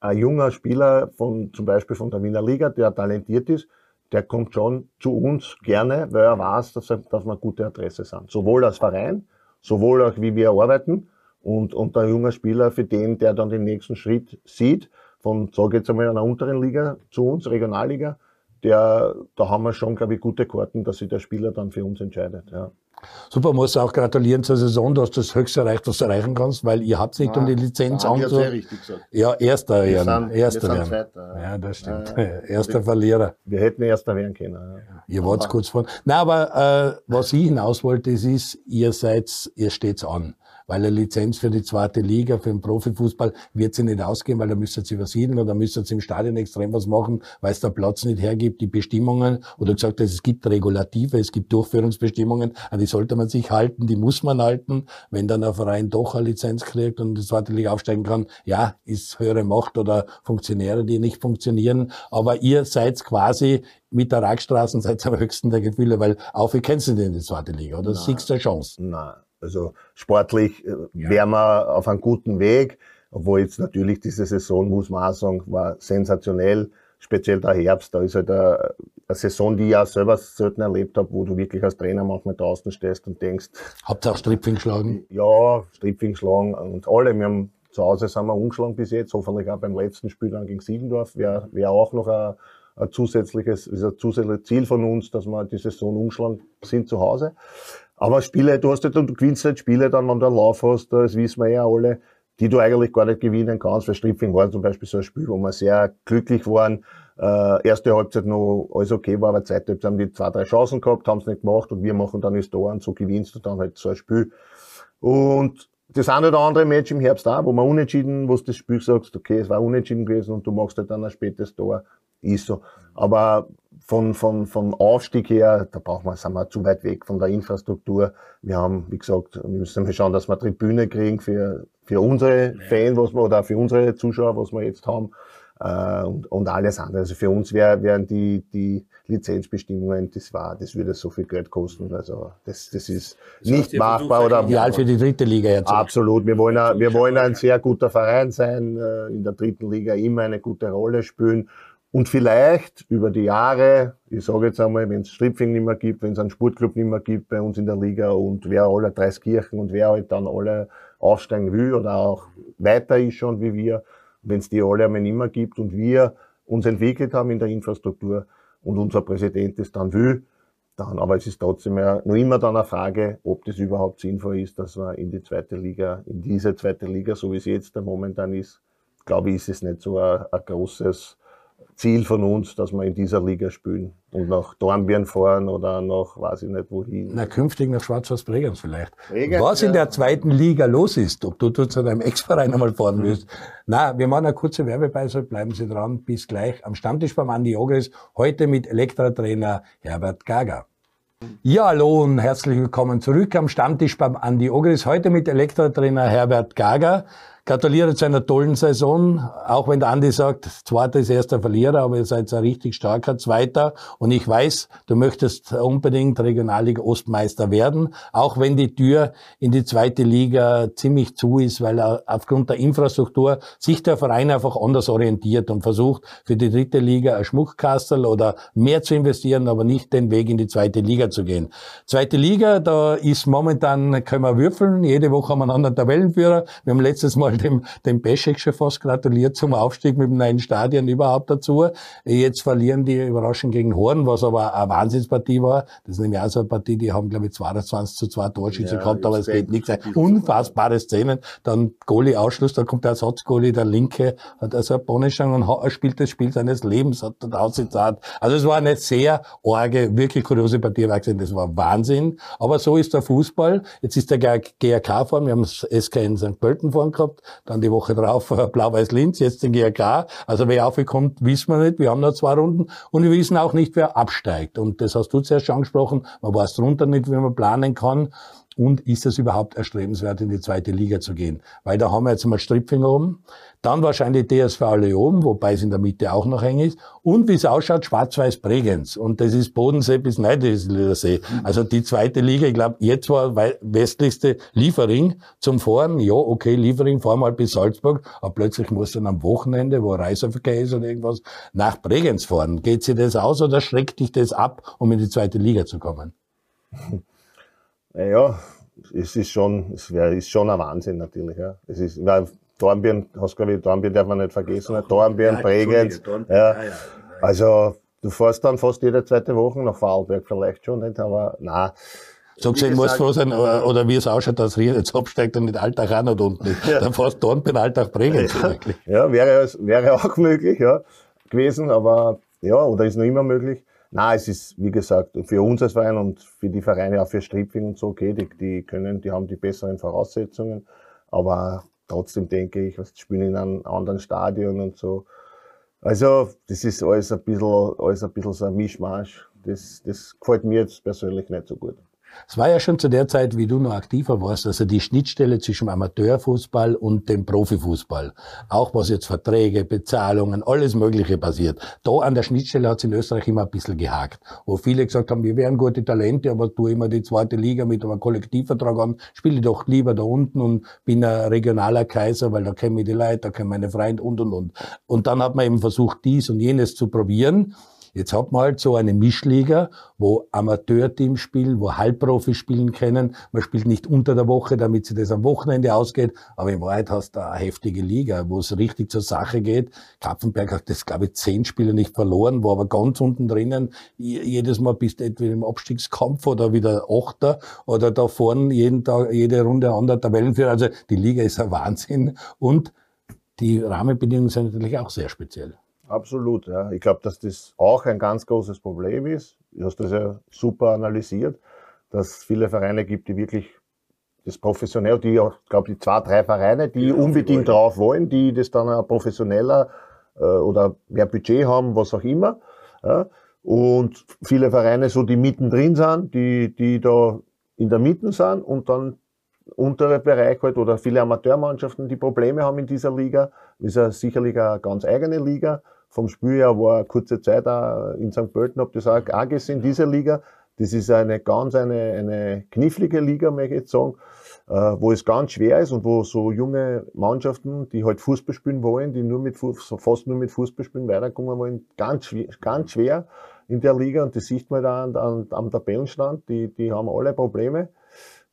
ein junger Spieler von, zum Beispiel von der Wiener Liga, der talentiert ist, der kommt schon zu uns gerne, weil er weiß, dass, er, dass wir gute Adresse sind. Sowohl als Verein, sowohl auch wie wir arbeiten und, und der junge Spieler für den, der dann den nächsten Schritt sieht, von, sage jetzt einmal, einer unteren Liga zu uns, Regionalliga, der, da haben wir schon, glaube ich, gute Karten, dass sich der Spieler dann für uns entscheidet. Ja. Super, muss auch gratulieren zur Saison. Du hast das höchste erreicht, was du erreichen kannst, weil ihr habt nicht um die Lizenz wir anzu... sehr richtig gesagt. Ja, erster Wir werden. sind- Erster werden. Zweiter, ja. Das stimmt. Ja, ja. (laughs) Erster Verlierer. Wir hätten Erster werden können. Ja. Ihr wart kurz vor. Nein, aber äh, was ich hinaus wollte, ist, ihr seid, ihr steht's an. Weil eine Lizenz für die zweite Liga, für den Profifußball, wird sie nicht ausgehen, weil da müsst ihr sie übersiedeln oder müsst ihr im Stadion extrem was machen, weil es der Platz nicht hergibt, die Bestimmungen. Oder gesagt, es gibt Regulative, es gibt Durchführungsbestimmungen, an die sollte man sich halten, die muss man halten. Wenn dann ein Verein doch eine Lizenz kriegt und die zweite Liga aufsteigen kann, ja, ist höhere Macht oder Funktionäre, die nicht funktionieren. Aber ihr seid quasi mit der Rackstraßen seid am höchsten der Gefühle, weil auf, wie kennst du denn die zweite Liga, oder? Du eine Chance? Nein, also sportlich äh, wären wir auf einem guten Weg, obwohl jetzt natürlich diese Saison, muss man auch sagen, war sensationell. Speziell der Herbst, da ist halt eine, eine Saison, die ich auch selber selten erlebt habe, wo du wirklich als Trainer manchmal draußen stehst und denkst, Habt ihr auch Stripping geschlagen? ja, Stripping schlagen und alle. Wir haben zu Hause sind wir umgeschlagen bis jetzt, hoffentlich auch beim letzten Spiel dann gegen Siebendorf, wäre wär auch noch ein, ein zusätzliches, ist ein zusätzliches Ziel von uns, dass wir die Saison umschlagen sind zu Hause. Aber Spiele, du hast halt, du gewinnst halt Spiele dann, wenn du einen Lauf hast, das wissen wir ja alle, die du eigentlich gar nicht gewinnen kannst. Weil Stripfing war zum Beispiel so ein Spiel, wo wir sehr glücklich waren. Äh, erste Halbzeit noch alles okay war, aber zweite Halbzeit haben die zwei, drei Chancen gehabt, haben es nicht gemacht und wir machen dann das Tor und so gewinnst du dann halt so ein Spiel. Und das eine oder andere Match im Herbst auch, wo man unentschieden, wo du das Spiel sagst, okay, es war unentschieden gewesen und du machst halt dann ein spätes Tor, ist so. Aber von, von, von Aufstieg her, da brauchen wir, sind wir zu weit weg von der Infrastruktur. Wir haben, wie gesagt, wir müssen schauen, dass wir Tribüne kriegen für, für unsere Fans, was wir, oder für unsere Zuschauer, was wir jetzt haben, äh, und, und alles andere. Also für uns wär, wären die, die Lizenzbestimmungen, das war, das würde so viel Geld kosten. Also, das, das ist das nicht machbar oder. Ideal für die dritte Liga jetzt. Absolut. Wir wollen, wir wollen ein sehr guter Verein sein, äh, in der dritten Liga immer eine gute Rolle spielen und vielleicht über die Jahre, ich sage jetzt einmal, wenn es Stripfing nicht mehr gibt, wenn es einen Sportclub nicht mehr gibt bei uns in der Liga und wer alle Dreiskirchen und wer halt dann alle aufsteigen will oder auch weiter ist schon wie wir, wenn es die alle einmal nicht mehr gibt und wir uns entwickelt haben in der Infrastruktur und unser Präsident es dann will, dann, aber es ist trotzdem ja noch immer dann eine Frage, ob das überhaupt sinnvoll ist, dass man in die zweite Liga, in diese zweite Liga, so wie es jetzt momentan ist, glaube ich, ist es nicht so ein, ein großes Ziel von uns, dass wir in dieser Liga spielen und nach Dornbirn fahren oder nach, weiß ich nicht wohin. Na, künftig nach Schwarzwald-Bregenz vielleicht. Bregenz, Was in der zweiten Liga los ist, ob du dort zu deinem Ex-Verein einmal fahren willst. Mhm. Na, wir machen eine kurze Werbepause, bleiben Sie dran, bis gleich am Stammtisch beim Andi Ogres, heute mit Elektra-Trainer Herbert Gager. Ja, hallo und herzlich willkommen zurück am Stammtisch beim Andi Ogris. Heute mit Elektrotrainer Herbert Gager. Gratuliere zu einer tollen Saison, auch wenn der Andi sagt, Zweiter ist erster Verlierer, aber ihr seid ein richtig starker Zweiter. Und ich weiß, du möchtest unbedingt Regionalliga Ostmeister werden, auch wenn die Tür in die zweite Liga ziemlich zu ist, weil aufgrund der Infrastruktur sich der Verein einfach anders orientiert und versucht, für die dritte Liga ein Schmuckkastel oder mehr zu investieren, aber nicht den Weg in die zweite Liga zu gehen. Zweite Liga, da ist momentan, können wir würfeln, jede Woche haben wir einen anderen Tabellenführer. Wir haben letztes Mal dem, dem Peschek schon fast gratuliert zum Aufstieg mit dem neuen Stadion überhaupt dazu. Jetzt verlieren die überraschend gegen Horn, was aber eine Wahnsinnspartie war. Das ist nämlich auch so eine Partie, die haben, glaube ich, 22 zu 2 Torschüsse ja, gehabt, aber es geht nichts. Unfassbare Szenen. Dann Goalie-Ausschluss, da kommt der Ersatzgoalie, der Linke, hat also eine Bonneschang und spielt das Spiel seines Lebens, hat dort ausgezahlt. Also es war eine sehr arge, wirklich kuriose Partie, das war Wahnsinn. Aber so ist der Fußball. Jetzt ist der GRK vorn, wir haben das SK in St. Pölten vorn gehabt, dann die Woche drauf (laughs) Blau-Weiß-Linz, jetzt den GRK. Also wer aufkommt, wissen wir nicht. Wir haben noch zwei Runden und wir wissen auch nicht, wer absteigt. Und das hast du zuerst schon angesprochen. Man weiß drunter nicht, wie man planen kann. Und ist es überhaupt erstrebenswert, in die zweite Liga zu gehen? Weil da haben wir jetzt mal Stripfing oben, dann wahrscheinlich DSV alle oben, wobei es in der Mitte auch noch eng ist. Und wie es ausschaut, Schwarz-Weiß Bregenz. Und das ist Bodensee bis Neidesliedersee. Also die zweite Liga, ich glaube, jetzt war westlichste Liefering zum Fahren. Ja, okay, Liefering, fahren mal bis Salzburg. Aber plötzlich muss dann am Wochenende, wo Reiseverkehr ist oder irgendwas, nach Bregenz fahren. Geht sich das aus oder schreckt dich das ab, um in die zweite Liga zu kommen? Naja, es ist schon, es wäre, ist schon ein Wahnsinn natürlich, ja. Es ist, weil Dornbirn, hast glaube ich, Dornbirn darf man nicht vergessen, Dornbirn, ja, Bregenz, ja. ja. Also, du fährst dann fast jede zweite Woche nach Vorarlberg vielleicht schon, nicht, aber, na. So gesehen muss froh sein, oder wie es ausschaut, dass Rien jetzt absteigt und nicht Alltag auch nicht unten ist. (laughs) Ja. Dann fährst Dornbirn, Alltag, Bregenz ja. wirklich. Ja, wäre, wäre auch möglich, ja, gewesen, aber, ja, oder ist noch immer möglich. Na, es ist, wie gesagt, für uns als Verein und für die Vereine auch für Stripfing und so, okay, die, die können, die haben die besseren Voraussetzungen. Aber trotzdem denke ich, was spielen in einem anderen Stadion und so. Also, das ist alles ein bisschen, alles ein bisschen so ein Mischmasch. Das, das gefällt mir jetzt persönlich nicht so gut. Es war ja schon zu der Zeit, wie du noch aktiver warst, also die Schnittstelle zwischen Amateurfußball und dem Profifußball. Auch was jetzt Verträge, Bezahlungen, alles Mögliche passiert. Da an der Schnittstelle hat es in Österreich immer ein bisschen gehakt. Wo viele gesagt haben, wir wären gute Talente, aber tu immer die zweite Liga mit einem Kollektivvertrag an, spiele doch lieber da unten und bin ein regionaler Kaiser, weil da kennen wir die Leute, da kennen meine Freunde und, und, und. Und dann hat man eben versucht, dies und jenes zu probieren. Jetzt hat man halt so eine Mischliga, wo Amateurteams spielen, wo Halbprofis spielen können. Man spielt nicht unter der Woche, damit sie das am Wochenende ausgeht, aber in Wahrheit hast du eine heftige Liga, wo es richtig zur Sache geht. Kapfenberg hat das, glaube ich, zehn Spiele nicht verloren, war aber ganz unten drinnen. Jedes Mal bist du entweder im Abstiegskampf oder wieder Achter oder da vorne jeden Tag, jede Runde anderer Tabellenführer. Also die Liga ist ein Wahnsinn und die Rahmenbedingungen sind natürlich auch sehr speziell. Absolut, ja. Ich glaube, dass das auch ein ganz großes Problem ist. Du hast das ja super analysiert, dass es viele Vereine gibt, die wirklich das professionell, die auch, glaube ich, zwei, drei Vereine, die ja, unbedingt drauf wollen, die das dann auch professioneller äh, oder mehr Budget haben, was auch immer. Ja. Und viele Vereine so, die mittendrin sind, die, die da in der Mitte sind und dann untere Bereich halt oder viele Amateurmannschaften, die Probleme haben in dieser Liga. Ist ja sicherlich eine ganz eigene Liga. Vom Spieljahr war kurze Zeit auch in St. Pölten, habe das auch, auch gesehen, diese Liga. Das ist eine ganz eine, eine knifflige Liga, möchte ich jetzt sagen, äh, wo es ganz schwer ist und wo so junge Mannschaften, die halt Fußball spielen wollen, die nur mit so fast nur mit Fußball spielen, weiterkommen wollen, ganz schwer, ganz schwer in der Liga und das sieht man da an, an, am Tabellenstand, die, die haben alle Probleme.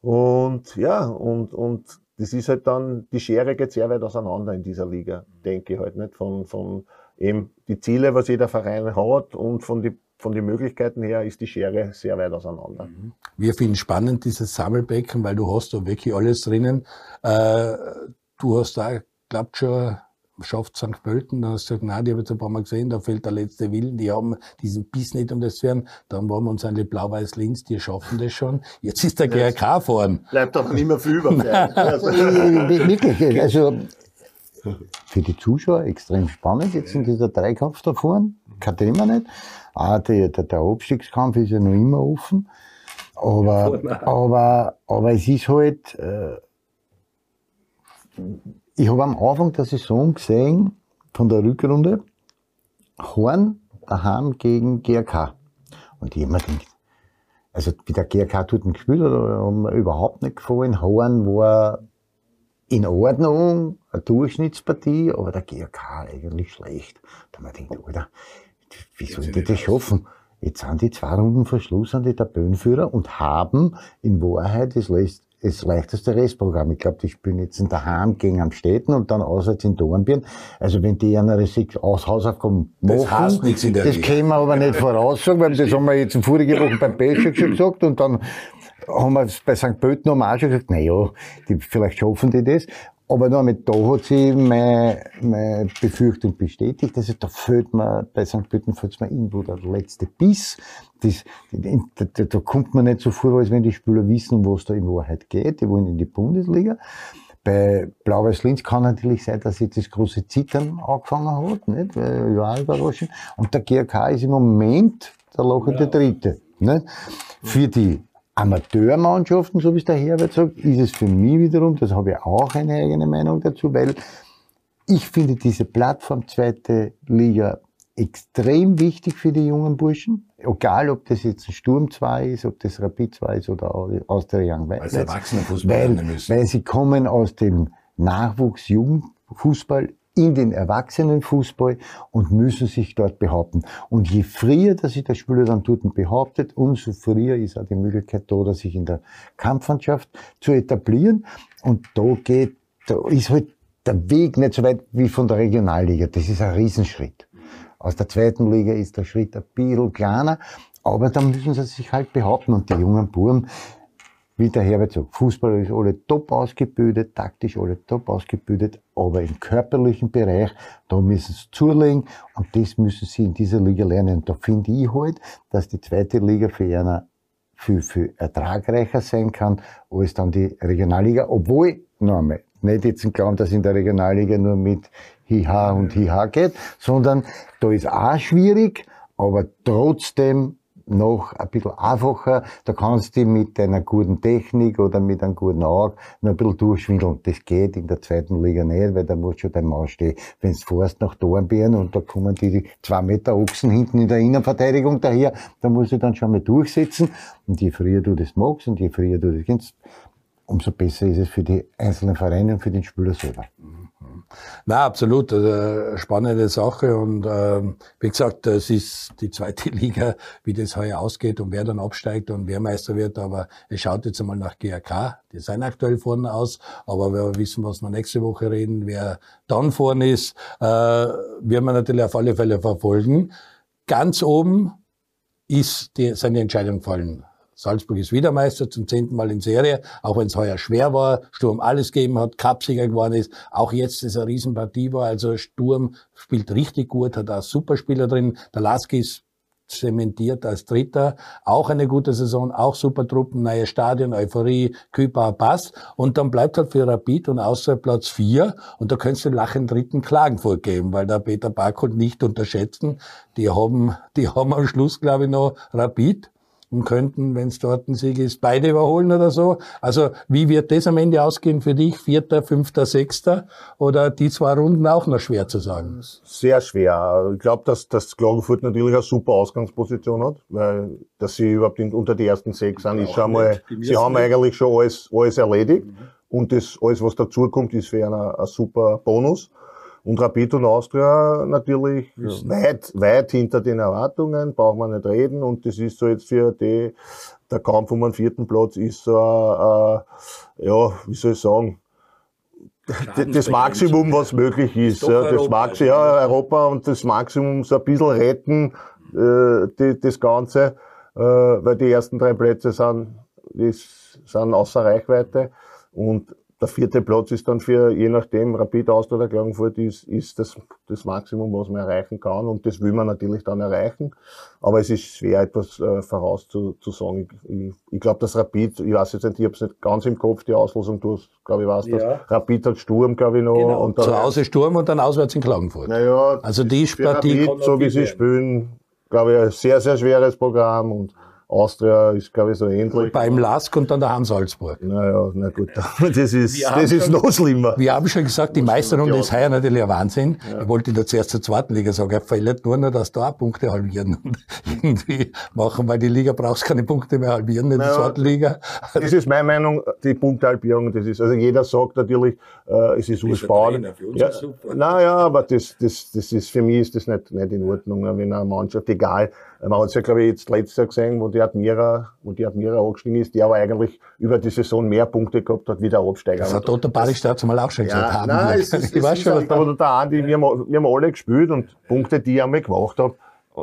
Und ja, und, und das ist halt dann, die Schere geht sehr weit auseinander in dieser Liga, denke ich halt nicht. Von, von eben die Ziele, was jeder Verein hat und von die von den Möglichkeiten her ist die Schere sehr weit auseinander. Mhm. Wir finden spannend dieses Sammelbecken, weil du hast da wirklich alles drinnen. Äh, du hast da, glaubt schon, schafft St. Pölten, dann hast du gesagt, nein, die habe ich jetzt ein paar Mal gesehen, da fehlt der letzte Willen, die haben diesen Biss nicht um das zu werden. Dann waren wir uns eine Blau-Weiß-Linz, die schaffen das schon. Jetzt ist der GRK vorn. Bleibt aber nicht mehr viel über. (laughs) also, wirklich, also für die Zuschauer extrem spannend, jetzt in dieser Dreikampf da vorn, kein Thema nicht. Auch der, der, der Abstiegskampf ist ja noch immer offen. Aber, aber, aber es ist halt, äh, ich habe am Anfang der Saison gesehen, von der Rückrunde, Horn daheim gegen GRK. Und ich habe mir gedacht, also wie der GRK dort gespielt hat, hat mir überhaupt nicht gefallen. Horn war in Ordnung, eine Durchschnittspartie, aber der GRK eigentlich schlecht. Da mir gedacht, Alter, wie sollen die das schaffen? Jetzt sind die zwei Runden Verschluss an die Tabellenführer und haben in Wahrheit das das leichteste Restprogramm. Ich glaube, die spielen jetzt in der Heim gegen Amstetten und dann auswärts in Dornbirn. Also wenn die eine sechs aus Hausaufgaben machen, das, heißt nichts in der das können wir aber nicht voraussagen, weil das haben wir jetzt in vorige Woche beim Basic schon gesagt und dann haben wir bei St. Pölten haben wir auch schon gesagt, na ja, die, vielleicht schaffen die das. Aber nur mit da hat sich meine, meine Befürchtung bestätigt. Also da fehlt mir, bei St. Pölten fehlt mir irgendwo der letzte Biss. Das, da, da, da kommt man nicht so vor, als wenn die Spieler wissen, was da in Wahrheit geht. Die wollen in die Bundesliga. Bei Blau-Weiß Linz kann natürlich sein, dass jetzt das große Zittern angefangen hat, nicht? Weil, ja, überraschend. Und der GRK ist im Moment der lochende ja. Dritte, nicht? Für die Amateurmannschaften, so wie es der Herbert sagt, ist es für mich wiederum, das habe ich auch eine eigene Meinung dazu, weil ich finde diese Plattform zweite Liga extrem wichtig für die jungen Burschen. Egal, ob das jetzt ein Sturm 2 ist, ob das Rapid 2 ist oder aus der Young Weil, weil, weil sie kommen aus dem Nachwuchs-Jugendfußball in den Erwachsenenfußball und müssen sich dort behaupten. Und je früher, dass sich der Spieler dann dort behauptet, umso früher ist auch die Möglichkeit da, sich in der Kampfmannschaft zu etablieren. Und da geht, da ist halt der Weg nicht so weit wie von der Regionalliga. Das ist ein Riesenschritt. Aus der zweiten Liga ist der Schritt ein bisschen kleiner, aber da müssen sie sich halt behaupten. Und die jungen Buben, wie der Herbert sagt, Fußballer ist alle top ausgebildet, taktisch alle top ausgebildet, aber im körperlichen Bereich, da müssen sie zulegen und das müssen sie in dieser Liga lernen. Und da finde ich halt, dass die zweite Liga für einer viel, viel ertragreicher sein kann, als dann die Regionalliga, obwohl, noch einmal, nicht jetzt Glauben, dass in der Regionalliga nur mit Hiha und Hiha geht, sondern da ist auch schwierig, aber trotzdem noch ein bisschen einfacher. Da kannst du mit einer guten Technik oder mit einem guten Auge noch ein bisschen durchschwindeln. Das geht in der zweiten Liga nicht, weil da musst du dein Maus stehen. Wenn du fährst nach Dornbirn und da kommen die zwei Meter Ochsen hinten in der Innenverteidigung daher, da musst du dann schon mal durchsetzen. Und je früher du das magst und je früher du das kennst, umso besser ist es für die einzelnen Vereine und für den Spieler selber. Na, absolut. Also, spannende Sache. Und ähm, wie gesagt, es ist die zweite (laughs) Liga, wie das heuer ausgeht und wer dann absteigt und wer Meister wird. Aber es schaut jetzt einmal nach GRK. Die sind aktuell vorne aus. Aber wir wissen, was wir nächste Woche reden, wer dann vorne ist, äh, werden wir natürlich auf alle Fälle verfolgen. Ganz oben ist die, sind die Entscheidungen gefallen. Salzburg ist wieder Meister zum zehnten Mal in Serie, auch wenn es heuer schwer war, Sturm alles gegeben hat, Cupsieger geworden ist, auch jetzt ist eine Riesenpartie war, also Sturm spielt richtig gut, hat auch Superspieler drin, der Laski ist zementiert als Dritter, auch eine gute Saison, auch super Truppen, neue Stadion, Euphorie, Küper passt und dann bleibt halt für Rapid und außer Platz vier und da könntest du den Lachen dritten Klagen vorgeben, weil der Peter Barkholt nicht unterschätzen, die haben, die haben am Schluss glaube ich noch Rapid und könnten, wenn es dort ein Sieg ist, beide überholen oder so. Also wie wird das am Ende ausgehen für dich? Vierter, fünfter, sechster? Oder die zwei Runden auch noch schwer zu sagen? Sehr schwer. Ich glaube, dass, dass Klagenfurt natürlich eine super Ausgangsposition hat, weil dass sie überhaupt unter die ersten sechs sind, ist schon mal, sie haben eigentlich schon alles, alles erledigt. Mhm. Und das alles, was dazukommt, ist für einen ein super Bonus. Und Rapid und Austria natürlich ja. weit, weit hinter den Erwartungen, braucht man nicht reden. Und das ist so jetzt für die, der Kampf um den vierten Platz ist so, äh, ja, wie soll ich sagen, das Maximum, was möglich ist. Ja, das Maximum, ja, Europa und das Maximum so ein bisschen retten, äh, die, das Ganze, äh, weil die ersten drei Plätze sind, die sind außer Reichweite. Und der vierte Platz ist dann für, je nachdem, Rapid Austria oder Klagenfurt, ist, ist das, das Maximum, was man erreichen kann. Und das will man natürlich dann erreichen. Aber es ist schwer, etwas äh, voraus zu, zu sagen. Ich, ich, ich glaube, dass Rapid, ich weiß jetzt nicht, ich habe es nicht ganz im Kopf, die Auslosung, du glaube ich, weißt ja. das. Rapid hat Sturm, glaube ich, noch. Genau. Und dann, Zu Hause Sturm und dann auswärts in Klagenfurt. Naja, also die Partie. Rapid, so wie sie spielen, glaube ich, ein sehr, sehr schweres Programm und Austria ist, glaube ich, so ähnlich. Beim Lask und dann daheim Salzburg. Naja, na gut, (laughs) das ist, das ist noch schlimmer. Wir haben schon gesagt, die Meisterrunde ist heuer natürlich ein Wahnsinn. Ja. Ich wollte da zuerst zur zweiten Liga sagen, er fehlt nur noch, dass da auch Punkte halbieren und (laughs) irgendwie machen, weil die Liga brauchst keine Punkte mehr halbieren in naja, der zweiten Liga. Das ist meine Meinung, die Punktehalbierung, das ist, also jeder sagt natürlich, äh, es ist urspannend. Ja, naja, aber das, das, das ist, für mich ist das nicht, nicht in Ordnung, wenn eine Mannschaft, egal, man hat es ja, glaube ich, jetzt letztes Jahr gesehen, wo die Admira, wo die Admira angestiegen ist, die aber eigentlich über die Saison mehr Punkte gehabt hat wie der Absteiger. Das hat Dr. Barisch dazu mal auch schon gesagt. Ja, haben. Nein, es ist, (laughs) ich weiß schon, was der Andi, wir haben, wir haben alle gespielt und Punkte, die ich einmal gemacht habe,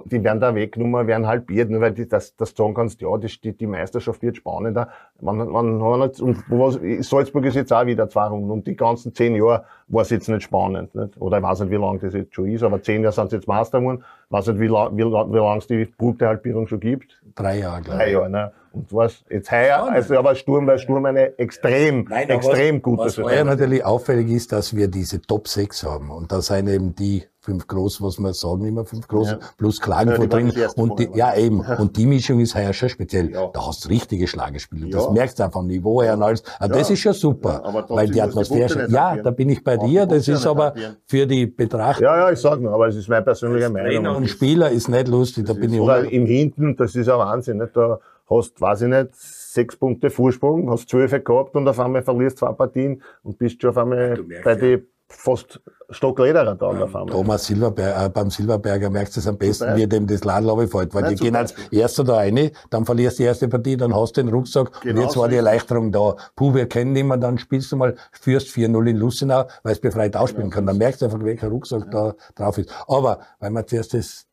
die werden da weggenommen, werden halbiert, nur weil die, das, das sagen kannst, ja, die, die Meisterschaft wird spannender. Man, man, man hat, und was, Salzburg ist jetzt auch wieder zwei Runden und die ganzen zehn Jahre war es jetzt nicht spannend. Nicht? Oder ich weiß nicht, wie lange das jetzt schon ist, aber zehn Jahre sind sie jetzt Meister geworden. Ich weiß nicht, wie, lang, wie, wie lange es die Punktehalbierung schon gibt. Drei Jahre, glaube ich. Drei Jahre, ne? Und was jetzt heuer, also aber Sturm, weil Sturm eine extrem, Nein, extrem was, gute Was heuer natürlich auffällig ist, dass wir diese Top 6 haben. Und da sind eben die fünf groß, was wir sagen immer fünf groß, ja. plus Klagenfurt ja, drin. Und die, ja, eben. Und die Mischung ist heuer schon speziell. Ja. Da hast du richtige Schlagerspiele. Ja. Das merkst du auch vom Niveau her und alles. Also das ist schon super. weil die Atmosphäre, ja, da bin ich bei dir. Das ist aber für die Betrachter. Ja, ja, ich sag nur, aber es ist meine persönliche Meinung. Trainer und Spieler ist nicht lustig, da bin ich Oder im Hinten, das ist ein Wahnsinn, nicht? Da hast, weiß ich nicht, sechs Punkte Vorsprung, hast zwölf gehabt und auf einmal verlierst zwei Partien und bist schon auf einmal bei die fast Stocklederer da auf einmal. Thomas Silberberg, äh, beim Silberberger merkst du es am besten, wie dem das Ladel fällt, weil Nein, die gehen als Erster da rein, dann verlierst du die erste Partie, dann hast du den Rucksack genau und jetzt war die Erleichterung da. Puh, wir kennen niemanden, dann spielst du mal, führst 4-0 in Lustenau, weil es befreit ausspielen genau. kann. Dann merkst du einfach, welcher Rucksack ja. da drauf ist. Aber, weil wir zuerst das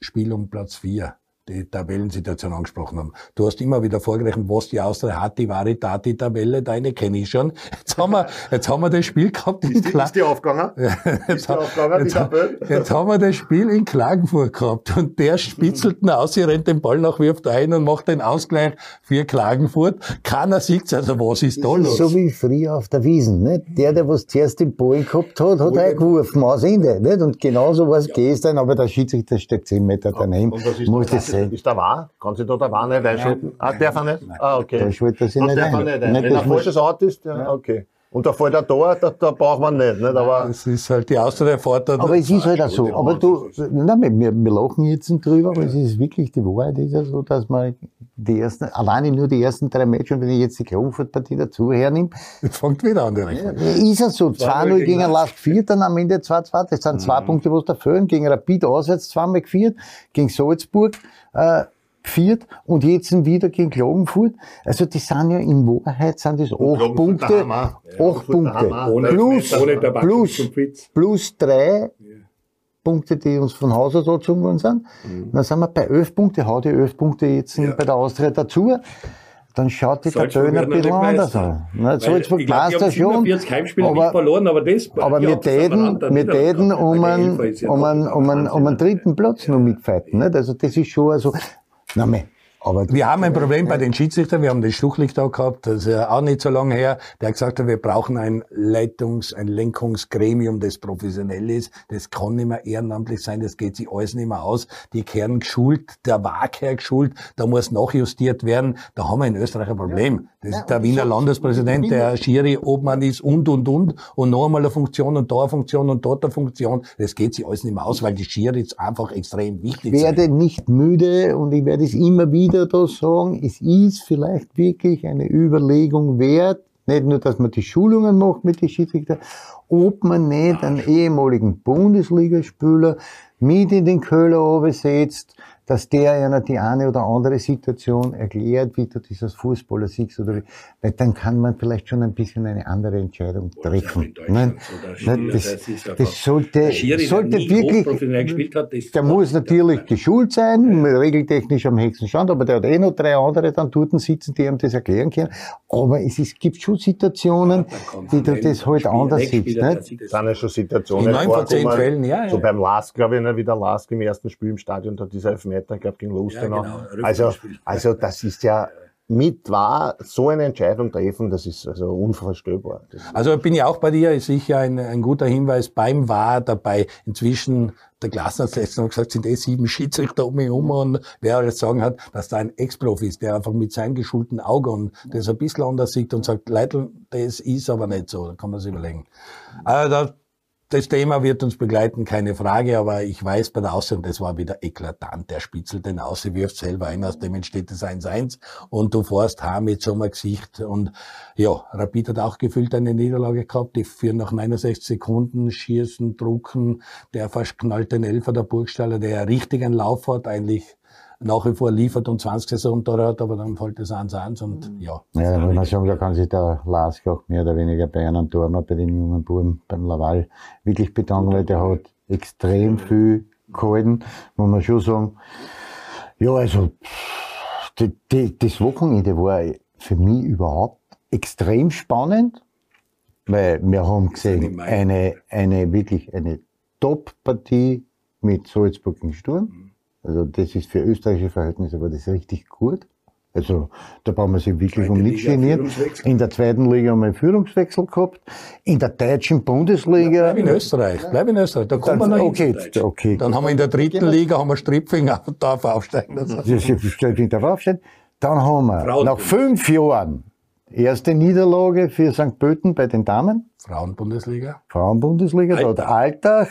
Spiel um Platz 4 die Tabellensituation angesprochen haben. Du hast immer wieder vorgerechnet, was die Austria hat, die Varitati Tabelle, deine kenne ich schon. Jetzt haben wir, (laughs) jetzt haben wir das Spiel gehabt in Klagenfurt. Ist die aufgegangen? (laughs) jetzt, jetzt, jetzt, haben wir das Spiel in Klagenfurt gehabt und der spitzelt ihn aus, er rennt den Ball nach, wirft ein und macht den Ausgleich für Klagenfurt. Keiner sieht also was ist da los? So wie früher auf der Wiesen, nicht? Der, der was zuerst den Ball gehabt hat, hat er geworfen, aus Ende, nicht? Und genauso was ja. gestern, aber der Schiedsrichter steckt 10 Meter daneben. Und was ist sehen. Ist der wahr? Kann sich da der wahr nicht einschalten? Ah, darf er nicht? Ah, okay. Der schaltet sich nicht ein. Nicht, Wenn er falsches Auto ist, ja, okay. Und da fällt ein Tor, da, da braucht man nicht. nicht? Aber Das ist halt die Austria fordert. Aber es ist halt auch so. Aber du, nein, wir, wir lachen jetzt nicht drüber, aber es ist wirklich die Wahrheit, ist ja so, dass man die ersten, alleine nur die ersten drei Matches, und wenn ich jetzt die Klagenfurt-Partie dazu hernehme, (laughs) Jetzt fängt wieder an die Rechnung. ist es so. 2-0 gegen. Lask geführt, dann am Ende 2-2. Das sind zwei Punkte, was da fehlen. Gegen Rapid auswärts zweimal geführt, gegen Salzburg, äh, geführt und jetzt wieder gegen Klagenfurt. Also das sind ja in Wahrheit sind das acht Punkte. Ja, acht Punkte. Ohne- Plus, ohne plus, plus drei Punkte, die uns von Haus aus angezogen worden sind. Dann sind wir bei elf Punkte, hau die elf Punkte jetzt bei der Austria dazu. Dann schaut die Tabelle ein bisschen anders. Na, Weil Salzburg die Meister haben schon. 47 Heimspiele nicht Aber, verloren, aber das aber die wir täten, wir täten um einen, ja um einen, um einen, um einen dritten Platz noch mitfighten. Nicht? Also das ist schon also, na meh. Aber Wir haben ein Problem bei den Schiedsrichtern. Wir haben den Schluchlicht da gehabt, das ist ja auch nicht so lange her, der gesagt hat, wir brauchen ein Leitungs-, ein Lenkungsgremium, das professionell ist. Das kann nicht mehr ehrenamtlich sein, das geht sich alles nicht mehr aus. Die kehren geschult, der war gehört geschult, da muss nachjustiert werden. Da haben wir in Österreich ein Problem. Das ist der Wiener Landespräsident, der Schiri Obmann ist und, und, und. Und noch einmal eine Funktion und da eine Funktion und dort eine Funktion. Das geht sich alles nicht mehr aus, weil die Schiris einfach extrem wichtig ich sind. werde nicht müde und ich werde es immer wieder da sagen, es ist vielleicht wirklich eine Überlegung wert, nicht nur, dass man die Schulungen macht mit den Schiedsrichtern, ob man nicht einen ehemaligen Bundesligaspieler mit in den Köhler setzt, dass der einer die eine oder andere Situation erklärt, wie du das als Fußballer siehst oder wie, weil dann kann man vielleicht schon ein bisschen eine andere Entscheidung treffen. Nein, nein, das, das das sollte, Der Schiri, der sollte wirklich, hat, das- der muss natürlich geschult sein, regeltechnisch am höchsten Stand, aber der hat eh noch drei andere dann dort sitzen, die ihm das erklären können. Aber es, ist, gibt schon Situationen, die du das halt anders siehst. Es sind ja schon Situationen In neun von zehn vorgekommen. Fällen, ja, So ja. beim Lask, glaube ich, ne, wie der Lask im ersten Spiel im Stadion, da dieser Elfmeter, ich glaube, gegen Lustenau. genau, also, also, das ist ja mit wahr, so eine Entscheidung treffen, das ist also unvorstellbar. Das Also bin ich auch bei dir, ist sicher ein, ein guter Hinweis. Beim war dabei inzwischen, der Glasner hat gesagt, sind eh sieben Schiedsrichter um mich herum und wer alles sagen hat, dass da ein Ex-Profi ist, der einfach mit seinen geschulten Augen das ein bisschen anders sieht und sagt, Leitl, das ist aber nicht so, da kann man sich überlegen. Also da, das Thema wird uns begleiten, keine Frage, aber ich weiß bei der Aussendung, das war wieder eklatant. Der spitzelt den aus, sie wirft selber ein, aus dem entsteht das 1-1 und du fährst heim mit so einem Gesicht und ja, Rapid hat auch gefühlt eine Niederlage gehabt, die führen nach 69 Sekunden, schießen, drucken, der verknallt den Elfer der Burgstaller, der richtig einen Lauf hat, eigentlich nach wie vor liefert und 20 Saisontore hat, aber dann fällt das 1-1 und ja. Ja, da muss man sagen, da kann sich der Lask auch mehr oder weniger bei einem Tormann, bei dem jungen Buben, beim Laval, wirklich bedanken, weil der hat extrem viel gehalten, muss man schon sagen. Ja, also, die, die, das Wochenende war für mich überhaupt extrem spannend, weil wir haben gesehen, eine, eine wirklich eine Top-Partie mit Salzburg im Sturm. Also das ist für österreichische Verhältnisse war das richtig gut. Also da brauchen wir sich wirklich um nichts genieren. In der zweiten Liga haben wir einen Führungswechsel gehabt. In der deutschen Bundesliga. Bleib in Österreich, bleib in Österreich, da kommen wir noch okay, okay. Dann haben wir in der dritten Liga haben wir Stripfinger und darf aufsteigen. Sich darauf aufstellen. Dann haben wir Frauen- nach fünf Jahren erste Niederlage für St. Pölten bei den Damen. Frauenbundesliga. Frauenbundesliga. Da hat Alltag.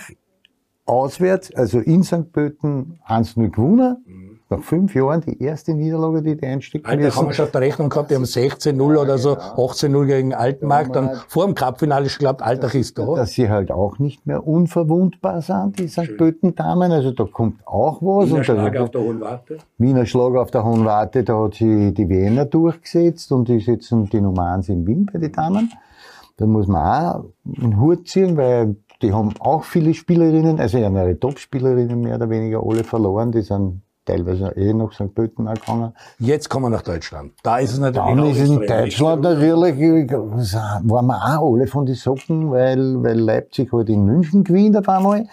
Auswärts, also in St. Pölten 1-0 gewonnen. Nach fünf Jahren die erste Niederlage, die die einstecken Alter, haben müssen. wir schon auf der Rechnung gehabt, die haben 16-0 oder so, 18-0 gegen Altenmarkt. Dann vor dem Cup-Finale schon geglaubt, Altach ist da. dass sie halt auch nicht mehr unverwundbar sind, die St. Pölten-Damen. Also da kommt auch was. Wiener Schlag auf der Hohen Warte. Wiener Schlag auf der Hohen Warte, da hat sie die Wiener durchgesetzt und die setzen die Nummer 1 in Wien bei den Damen. Da muss man auch einen Hut ziehen, weil die haben auch viele Spielerinnen, also ihre Top-Spielerinnen mehr oder weniger alle verloren, die sind teilweise eh nach St. Pölten auch gegangen. Jetzt kommen wir nach Deutschland. Da ist es natürlich Dann ist in Deutschland natürlich, waren wir auch alle von den Socken, weil, weil Leipzig halt in München gewinnt auf einmal.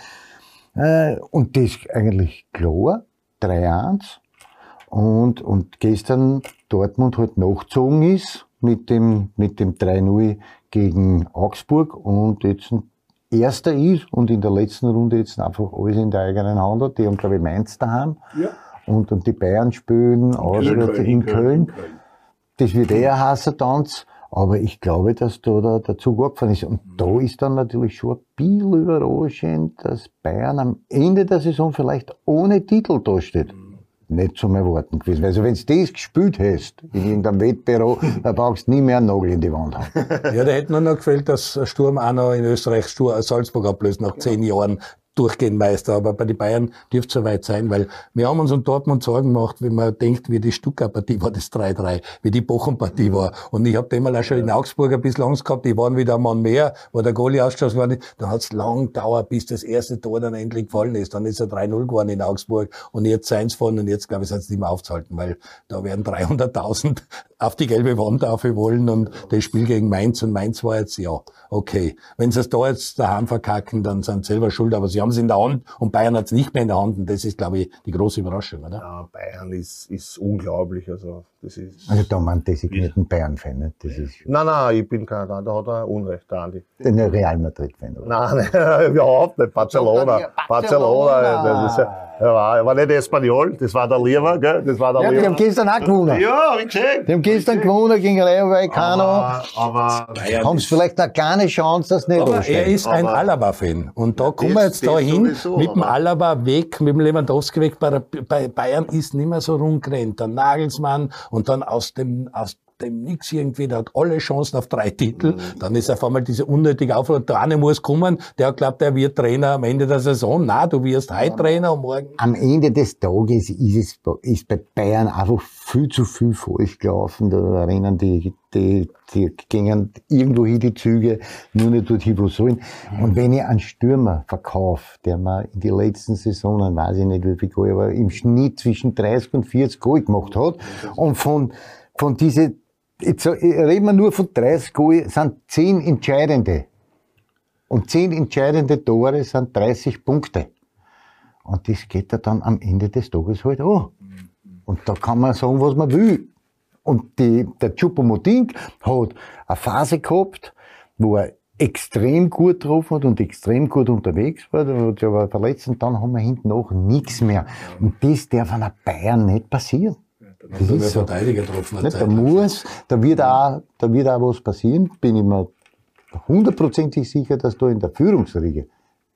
Äh, und das ist eigentlich klar, 3-1. Und, und gestern Dortmund halt nachgezogen ist mit dem, mit dem 3-0 gegen Augsburg und jetzt ein Erster ist und in der letzten Runde jetzt einfach alles in der eigenen Hand hat. Die haben, glaube ich, Mainz daheim. Ja. Und, und die Bayern spielen auswärts in Köln. Das wird eher ein heißer Tanz. Aber ich glaube, dass da der, der Zug abgefahren ist. Und da ist dann natürlich schon ein bisschen überraschend, dass Bayern am Ende der Saison vielleicht ohne Titel dasteht. Nicht zum Erwarten gewesen. Also wenn du das gespielt hast, in irgendeinem Wettbüro, (laughs) dann brauchst du nie mehr einen Nagel in die Wand haben. Ja, da hätte nur noch gefehlt, dass Sturm auch noch in Österreich Salzburg ablöst nach zehn Jahren durchgehend Meister. Aber bei den Bayern dürfte es soweit sein, weil wir haben uns um Dortmund Sorgen gemacht, wenn man denkt, wie die Stuttgart-Partie war, das 3-3, wie die Bochum-Partie war. Und ich habe dem auch schon in Augsburg ein bisschen Angst gehabt, die waren wieder ein Mann mehr, wo der Goalie ausgeschossen war. Da hat es lang gedauert, bis das erste Tor dann endlich gefallen ist. Dann ist er 3-0 geworden in Augsburg und jetzt seins von und jetzt, glaube ich, sind es nicht mehr aufzuhalten, weil da werden 300.000 (laughs) auf die gelbe Wand auf wollen und das Spiel gegen Mainz und Mainz war jetzt, ja, okay. Wenn sie es da jetzt daheim verkacken, dann sind sie selber schuld, aber sie haben es in der Hand und Bayern hat es nicht mehr in der Hand und das ist, glaube ich, die große Überraschung, oder? Ja, Bayern ist, ist unglaublich. Also, das ist. Also da man designierten Bayern-Fan, nicht? Das ist Nein, nein, ich bin kein, da hat er Unrecht, der Andi. ein Real Madrid-Fan. oder? Nein, nein, (laughs) überhaupt nicht. Barcelona. Barcelona. Das ist, ja- er war, er war nicht Espanyol, das war der Lieber, gell? Das war der Ja, die haben Lieber. gestern auch gewonnen. Ja, hab ich gesehen. Die haben gestern gewonnen gegen Rayo Vallecano. Aber, aber Haben sie vielleicht noch keine Chance, dass nicht Aber er ist ein Alaba-Fan. Und da kommen wir jetzt da hin, mit dem Alaba weg, mit dem Lewandowski weg. Bei Bayern ist nicht mehr so rumgerannt. Der Nagelsmann und dann aus dem, aus dem Nix irgendwie, der hat alle Chancen auf drei Titel. Mhm. Dann ist auf einmal diese unnötige Aufforderung, der eine muss kommen, der glaubt, er wird Trainer am Ende der Saison. Na, du wirst heute Trainer und morgen. Am Ende des Tages ist es ist bei Bayern einfach viel zu viel falsch gelaufen. Da rennen die, die, die gingen irgendwo hin die Züge, nur nicht dorthin, wo sie sollen. Und wenn ich einen Stürmer verkaufe, der mir in die letzten Saisonen, weiß ich nicht wie viel Goal, aber im Schnitt zwischen 30 und 40 Goal gemacht hat, und von, von diese, jetzt so- reden wir nur von 30 Goal, sind 10 entscheidende. Und 10 entscheidende Tore sind 30 Punkte. Und das geht ja dann am Ende des Tages halt an. Und da kann man sagen, was man will. Und die, der Chupomoting hat eine Phase gehabt, wo er extrem gut drauf hat und extrem gut unterwegs war. Da hat sich aber verletzt und dann haben wir hinten noch nichts mehr. Und das darf an Bayern nicht passieren. Das Der ist so. Verteidiger getroffen hat. Nicht? Da muss, da wird auch, da wird auch was passieren, bin ich mir hundertprozentig sicher, dass da in der Führungsriege,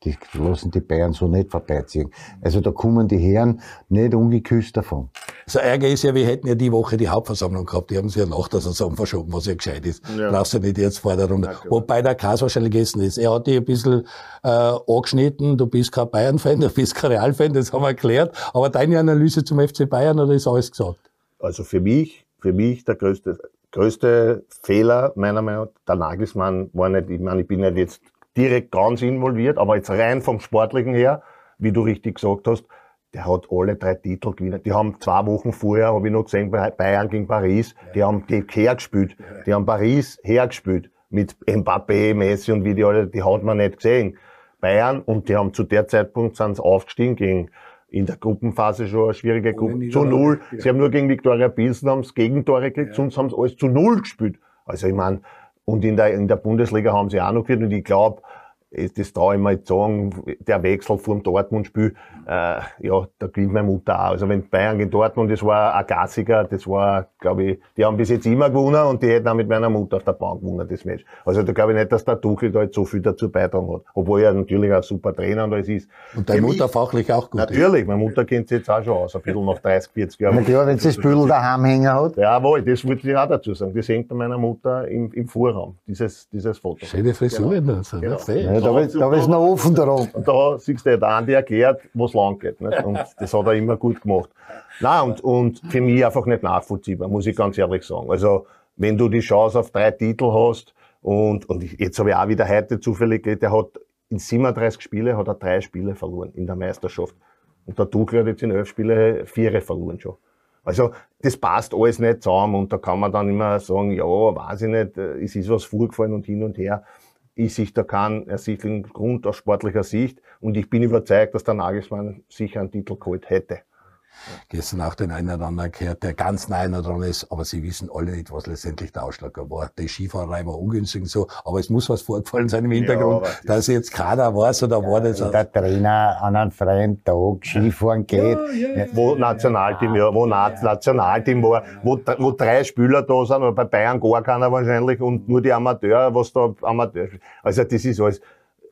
die lassen die Bayern so nicht vorbeiziehen. Also da kommen die Herren nicht ungeküsst davon. Das Ärger ist ja, wir hätten ja die Woche die Hauptversammlung gehabt, die haben sie ja nach der Saison verschoben, was ja gescheit ist. Ja. Brauchst du nicht jetzt vor der Runde. Wobei der Kas wahrscheinlich gegessen ist. Er hat dich ein bisschen äh, angeschnitten, du bist kein Bayern-Fan, du bist kein Real-Fan, das haben wir erklärt. Aber deine Analyse zum FC Bayern, oder ist alles gesagt? Also für mich, für mich der größte, größte Fehler meiner Meinung nach, der Nagelsmann war nicht, ich meine, ich bin nicht jetzt direkt ganz involviert, aber jetzt rein vom Sportlichen her, wie du richtig gesagt hast, der hat alle drei Titel gewonnen. Die haben zwei Wochen vorher, habe ich noch gesehen, Bayern gegen Paris, die haben die hergespielt. Die haben Paris hergespielt. Mit Mbappé, Messi und wie die alle, die hat man nicht gesehen. Bayern, und die haben zu der Zeitpunkt sind aufgestiegen gegen in der Gruppenphase schon eine schwierige Gruppe. Zu null. ja. Sie haben nur gegen Viktoria Pilsen haben sie Gegentore gekriegt, sonst haben sie alles zu null gespielt. Also ich meine, und in der, in der Bundesliga haben sie auch noch geführt und ich glaube, das traue ich mir jetzt sagen, der Wechsel vor dem Dortmund-Spiel, äh, ja, da gewinnt meine Mutter auch. Also wenn Bayern gegen Dortmund, das war ein Gassiger, das war, glaube ich, die haben bis jetzt immer gewonnen und die hätten auch mit meiner Mutter auf der Bank gewonnen, das Match. Also da glaube ich nicht, dass der Tuchel da jetzt so viel dazu beitragen hat. Obwohl er natürlich ein super Trainer und alles ist. Und deine Für Mutter mich- fachlich auch gut ist. Natürlich, meine Mutter kennt sich jetzt auch schon aus, ein bisschen nach 30, 40 Jahren. Na klar, wenn sie das Büdel daheim hängen hat. Jawohl, das wollte ich auch dazu sagen. Das hängt an meiner Mutter im, im Vorraum, dieses, dieses Foto. Schöne Frisur, genau. so, Genau. ne? Fähig. Ja, da, ist- da ist noch offen darum. Und da siehst du, der Andi erklärt, wo es lang geht. Nicht? Und das hat er immer gut gemacht. Nein, und, und für mich einfach nicht nachvollziehbar, muss ich ganz ehrlich sagen. Also, wenn du die Chance auf drei Titel hast, und, und jetzt habe ich auch wieder heute zufällig, der hat in 37 Spiele hat er drei Spiele verloren in der Meisterschaft. Und der Tuchel hat jetzt in elf Spiele vier verloren schon. Also, das passt alles nicht zusammen und da kann man dann immer sagen, ja, weiß ich nicht, äh, es ist was vorgefallen und hin und her. Ich sehe da keinen ersichtlichen Grund aus sportlicher Sicht und ich bin überzeugt, dass der Nagelsmann sicher einen Titel geholt hätte. Gestern auch den einen oder anderen gehört, der ganz nah dran ist, aber sie wissen alle nicht, was letztendlich der Ausschlag war. Die Skifahrerei war ungünstig und so, aber es muss was vorgefallen sein im Hintergrund, aber dass jetzt keiner weiß oder war das. Der Trainer an einem freien Tag Skifahren geht. wo Nationalteam, ja, wo Na Nationalteam war, wo, wo drei Spieler da sind, oder bei Bayern gar keiner wahrscheinlich und nur die Amateur, was da Amateur, also das ist alles,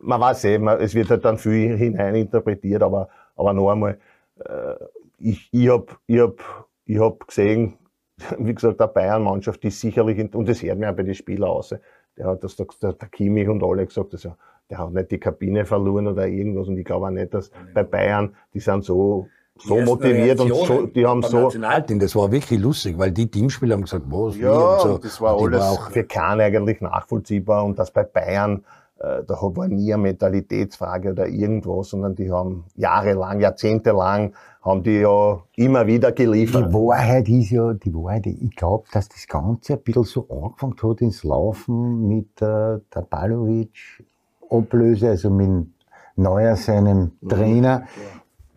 man weiß eh, man, es wird halt dann viel hineininterpretiert, aber, aber noch einmal, äh, ich, ich hab, ich hab, ich hab gesehen, (laughs) wie gesagt, der Bayern-Mannschaft ist sicherlich, und das hört mir auch bei den Spielern aus, der hat das, der, der Kimmich und alle gesagt, also, der hat nicht die Kabine verloren oder irgendwas und ich glaube auch nicht, dass bei Bayern, die sind so, so motiviert und so, die haben so, Nationalteam, das war wirklich lustig, weil die Teamspieler haben gesagt, was, ja, und so. das war Und alles auch für keinen eigentlich nachvollziehbar und das bei Bayern, äh, da war nie eine Mentalitätsfrage oder irgendwas, sondern die haben jahrelang, jahrzehntelang, haben die ja immer wieder Die geliefert. Wahrheit ist ja, die Wahrheit, ich glaube, dass das Ganze ein bisschen so angefangen hat ins Laufen mit äh, der Balovic Ablöse, also mit Neuer, seinem Trainer.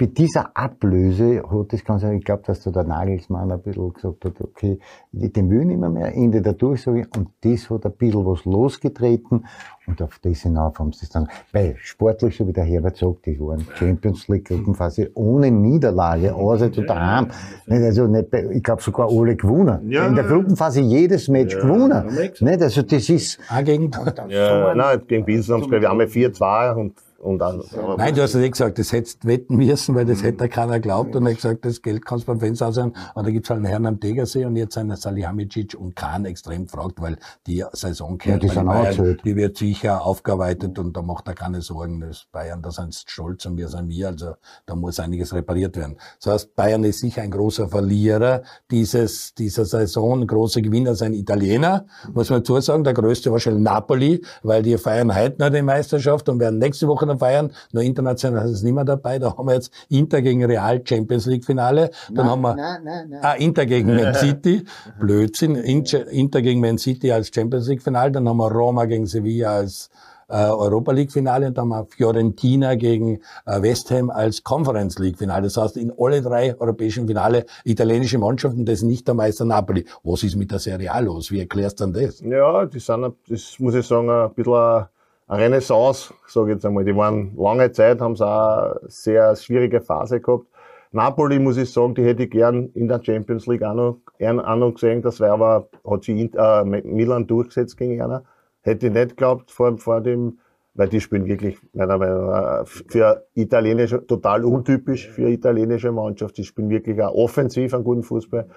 Bei dieser Ablöse hat das Ganze, ich glaube, dass da der Nagelsmann ein bisschen gesagt hat, okay, den will ich nicht mehr, mehr, Ende der Durchsage. Und das hat ein bisschen was losgetreten. Und auf das hinauf haben sie es dann, weil sportlich, so wie der Herbert sagt, die waren Champions League Gruppenphase ohne Niederlage, auswärts und daheim. Also nicht, bei- ich glaube sogar alle gewonnen. Ja. In der Gruppenphase jedes Match gewonnen. Nicht, also das ist, auch gegen, Ja, nein, gegen Pilsen haben sie, glaube ich, einmal 4-2 und, und dann, Nein, du hast ja nicht gesagt, das hättest wetten müssen, weil das hätte keiner glaubt. Und er hat gesagt, das Geld kannst du beim Fenster aussehen. Und da gibt's halt einen Herrn am Tegersee und jetzt einen Salihamidzic und Kahn extrem gefragt, weil die Saison Ja, die sind Bayern, erzählt. die wird sicher aufgearbeitet und da macht er keine Sorgen. Das Bayern, da sind stolz und wir sind wir, also da muss einiges repariert werden. Das heißt, Bayern ist sicher ein großer Verlierer dieses, dieser Saison. Große Gewinner sind Italiener, muss man dazu sagen. Der größte wahrscheinlich Napoli, weil die feiern heute noch die Meisterschaft und werden nächste Woche noch feiern. Nur international ist es nicht mehr dabei. Da haben wir jetzt Inter gegen Real Champions League Finale. Dann haben wir nein, nein, nein. Ah, Inter gegen Man (laughs) City. Blödsinn. Inter Inter gegen Man City als Champions League Finale. Dann haben wir Roma gegen Sevilla als äh, Europa League Finale. Und dann haben wir Fiorentina gegen äh, West Ham als Conference League Finale. Das heißt, in alle drei europäischen Finale italienische Mannschaften, das ist nicht der Meister Napoli. Was ist mit der Serie A los? Wie erklärst du denn das? Ja, die sind, das muss ich sagen, ein bisschen eine Renaissance, sage ich jetzt einmal. Die waren lange Zeit, haben sie auch eine sehr schwierige Phase gehabt. Napoli, muss ich sagen, die hätte ich gern in der Champions League auch noch, auch noch gesehen. Das wäre aber, hat sich äh, Milan durchgesetzt gegen einer. Hätte ich nicht geglaubt vor, vor dem, weil die spielen wirklich, meiner Meinung nach, für italienische, total untypisch für italienische Mannschaft. Die spielen wirklich auch offensiv einen guten Fußball.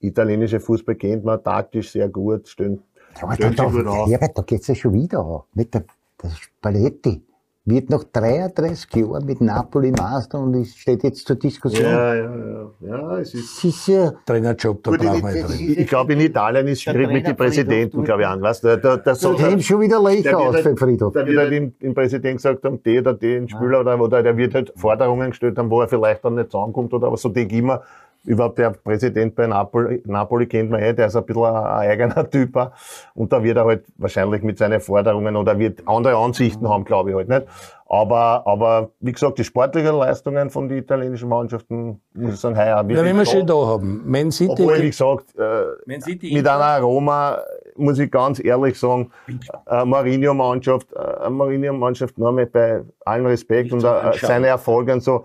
Italienische Fußball kennt man taktisch sehr gut, stehen Aber da, da, auf. Herbert, da geht's ja schon wieder an. Nicht der, der Spalletti wird nach 33 Jahren mit Napoli Master und es steht jetzt zur Diskussion. Ja, ja, ja. Ja, es ist. Das ist ja, Trainerjob, da brauchen wir ich, nicht ich, ich glaube, in Italien ist Der schwierig mit den Präsidenten, glaube ich, an. Weißt du, der, der, da sehen schon wieder der Löcher aus für halt, Friedhof. der wird halt dem, dem Präsident gesagt haben, die oder den Spieler oder, oder der wird halt Forderungen gestellt haben, wo er vielleicht dann nicht zusammenkommt oder aber so denke ich immer, überhaupt der Präsident bei Napoli, Napoli kennt man eh, der ist ein bisschen ein, eigener (laughs) Typ und da wird er halt wahrscheinlich mit seinen Forderungen oder wird andere Ansichten haben, glaube ich halt nicht. Aber, aber wie gesagt, die sportlichen Leistungen von den italienischen Mannschaften, muss ich sagen, heuer Ja, wirklich wenn wir schon da. da haben. Man City, Obwohl, wie gesagt, äh, mit einer Roma, muss ich ganz ehrlich sagen, eine Mourinho-Mannschaft, äh, eine Mourinho-Mannschaft, nur mit bei allem Respekt und äh, seine Erfolge und so,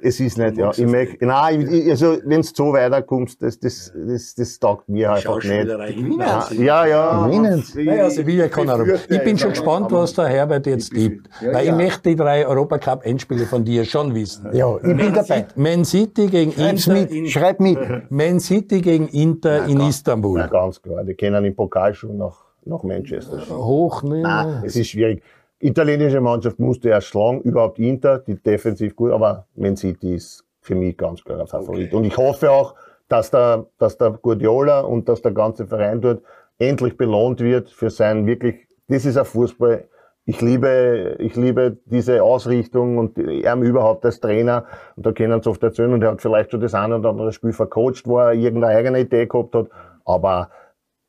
es ist nicht, ja, ich möchte, nein, ich, also, wenn es so weiterkommst, das, das, das, das taugt mir einfach nicht. Schauspielerei gewinnen. Ja, ja, ja. Gewinnen. Naja, Sevilla kann befürchte Ich bin schon gespannt, was der Herbert jetzt tippt. Weil ich möchte die drei Europacup-Endspiele von dir schon wissen. Ja, ich bin dabei. Man City gegen Schreib's Inter, mit, in, schreib mit. (laughs) Man City gegen Inter in Istanbul. Ja, ganz klar, die kennen im Pokal schon nach, nach Manchester. Hoch, ne? Es ist schwierig. Italienische Mannschaft musste erst schlagen, überhaupt Inter, die defensiv gut, aber Man City ist für mich ganz klar ein Favorit. Und ich hoffe auch, dass der, dass der Guardiola und dass der ganze Verein dort endlich belohnt wird für sein wirklich, das ist ein Fußball. Ich liebe, ich liebe diese Ausrichtung und er überhaupt als Trainer. Und da können sie oft erzählen und er hat vielleicht schon das eine oder andere Spiel vercoacht, wo er irgendeine eigene Idee gehabt hat. Aber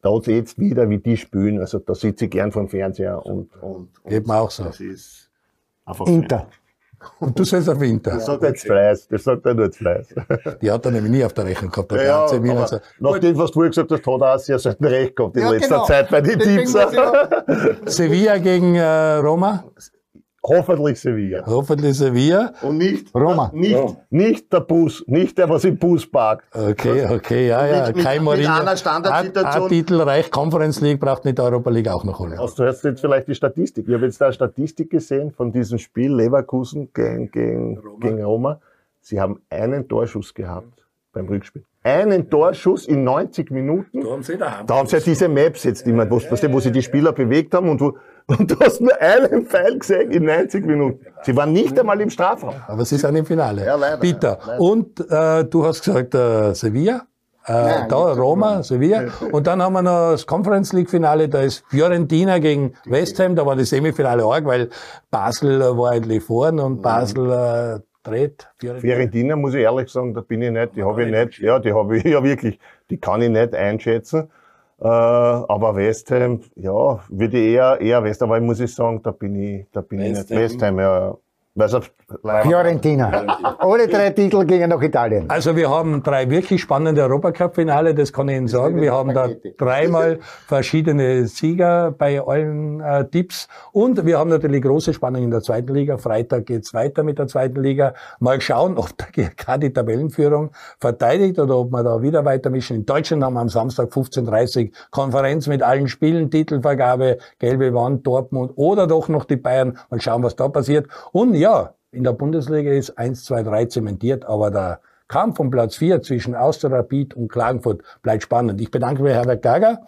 da jetzt wieder, wie die spielen, also da sitze ich gern vom Fernseher und, und, und Geht mir auch so. das ist einfach Inter. Und du sollst auf Winter. Das sagt er jetzt Fleiß. Das sagt er nur jetzt Fleiß. Die hat er nämlich nie auf der Rechnung gehabt. Der Ja, ganze Milan aber so. nach dem, was du vorher gesagt hast, hat er auch sehr selten recht gehabt in Ja, letzter genau. Zeit bei den auch- (laughs) Sevilla gegen äh, Roma. Hoffentlich Sevilla. Hoffentlich Sevilla. Und nicht, Roma. nicht, Ja. nicht der Bus, nicht der, was im Bus parkt. Okay, okay, ja, ja. mit- mit- Kein mit Mourinho. einer Standardsituation. Ein Titel reicht, Conference League braucht nicht Europa League auch noch holen. Hast du jetzt jetzt vielleicht die Statistik? Ich habe jetzt da eine Statistik gesehen von diesem Spiel Leverkusen gegen, gegen, Roma. gegen Roma. Sie haben einen Torschuss gehabt beim Rückspiel. Einen Torschuss in 90 Minuten. Da haben sie. Da haben sie ja diese Maps jetzt immer, wo, weißt du, wo sie die Spieler bewegt haben und, wo, und du hast nur einen Pfeil gesehen in 90 Minuten. Sie waren nicht einmal im Strafraum. Aber sie sind im Finale. Ja, leider, Bitter. leider. Und äh, du hast gesagt äh, Sevilla. Äh, da Roma, Sevilla. Und dann haben wir noch das Conference League Finale, da ist Fiorentina gegen West Ham, da war das Semifinale arg, weil Basel äh, war eigentlich vorne und Basel äh, dreht. Fiorentina. Fiorentina muss ich ehrlich sagen, da bin ich nicht, die habe ich nicht, ja, die habe ich (laughs) ja wirklich, die kann ich nicht einschätzen. Äh, aber West Ham, ja, würde ich eher, eher West Ham, aber ich muss ich sagen, da bin ich, da bin West ich nicht. West Ham, ja. Weil's auf- Fiorentina. Alle drei Titel gingen nach Italien. Also wir haben drei wirklich spannende Europacup-Finale, das kann ich Ihnen sagen. Wir haben da dreimal verschiedene Sieger bei allen äh, Tipps. Und wir haben natürlich große Spannung in der zweiten Liga. Freitag geht's weiter mit der zweiten Liga. Mal schauen, (laughs) ob der GRK die Tabellenführung verteidigt oder ob wir da wieder weitermischen. In Deutschland haben wir am Samstag 15.30 Uhr Konferenz mit allen Spielen, Titelvergabe, gelbe Wand, Dortmund oder doch noch die Bayern. Mal schauen, was da passiert. Und ja, in der Bundesliga ist 1, 2, 3 zementiert, aber der Kampf um Platz 4 zwischen Austria Rapid und Klagenfurt bleibt spannend. Ich bedanke mich, Herbert Gager.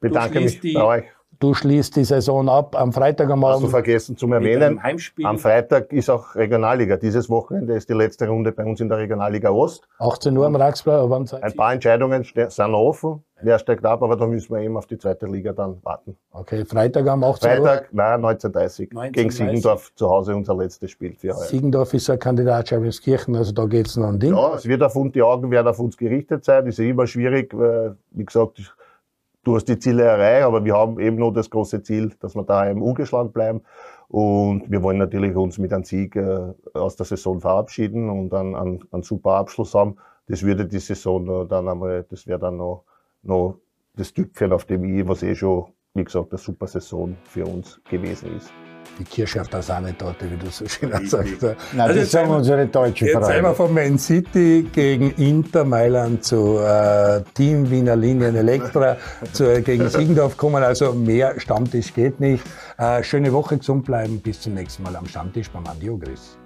bedanke mich bei euch. Du schließt die Saison ab am Freitag am Hast du vergessen zu erwähnen, am Freitag ist auch Regionalliga. Dieses Wochenende ist die letzte Runde bei uns in der Regionalliga Ost. 18 Uhr am Raxplatz. aber am Zeit- Ein paar Entscheidungen sind noch offen. Wer steigt ab, aber da müssen wir eben auf die zweite Liga dann warten. Okay, Freitag am 18 Uhr. Freitag, nein, 19.30 Gegen 19:30. Siegendorf zu Hause unser letztes Spiel für heuer. Siegendorf ist ein Kandidat Scheibenskirchen, also da geht's noch ein Ding. Ja, es wird auf uns, die Augen werden auf uns gerichtet sein. Das ist immer schwierig. weil, Wie gesagt, du hast die Ziele erreicht, aber wir haben eben noch das große Ziel, dass wir daheim ungeschlagen bleiben. Und wir wollen natürlich uns mit einem Sieg äh, aus der Saison verabschieden und dann einen, einen super Abschluss haben. Das würde die Saison dann einmal, das wäre dann noch, noch das Tüpfchen auf dem i, was eh schon, wie gesagt, eine super Saison für uns gewesen ist. Die Kirsche auf der Sahnetorte, wie du so schön sagst. Nein, Also das jetzt sagen unsere deutschen Jetzt sind wir Freunde. von Man City gegen Inter Mailand zu äh, Team Wiener Linien Elektra (laughs) zu, gegen Siegendorf kommen. Also mehr Stammtisch geht nicht. Äh, schöne Woche, gesund bleiben. Bis zum nächsten Mal am Stammtisch beim Andi Ogris.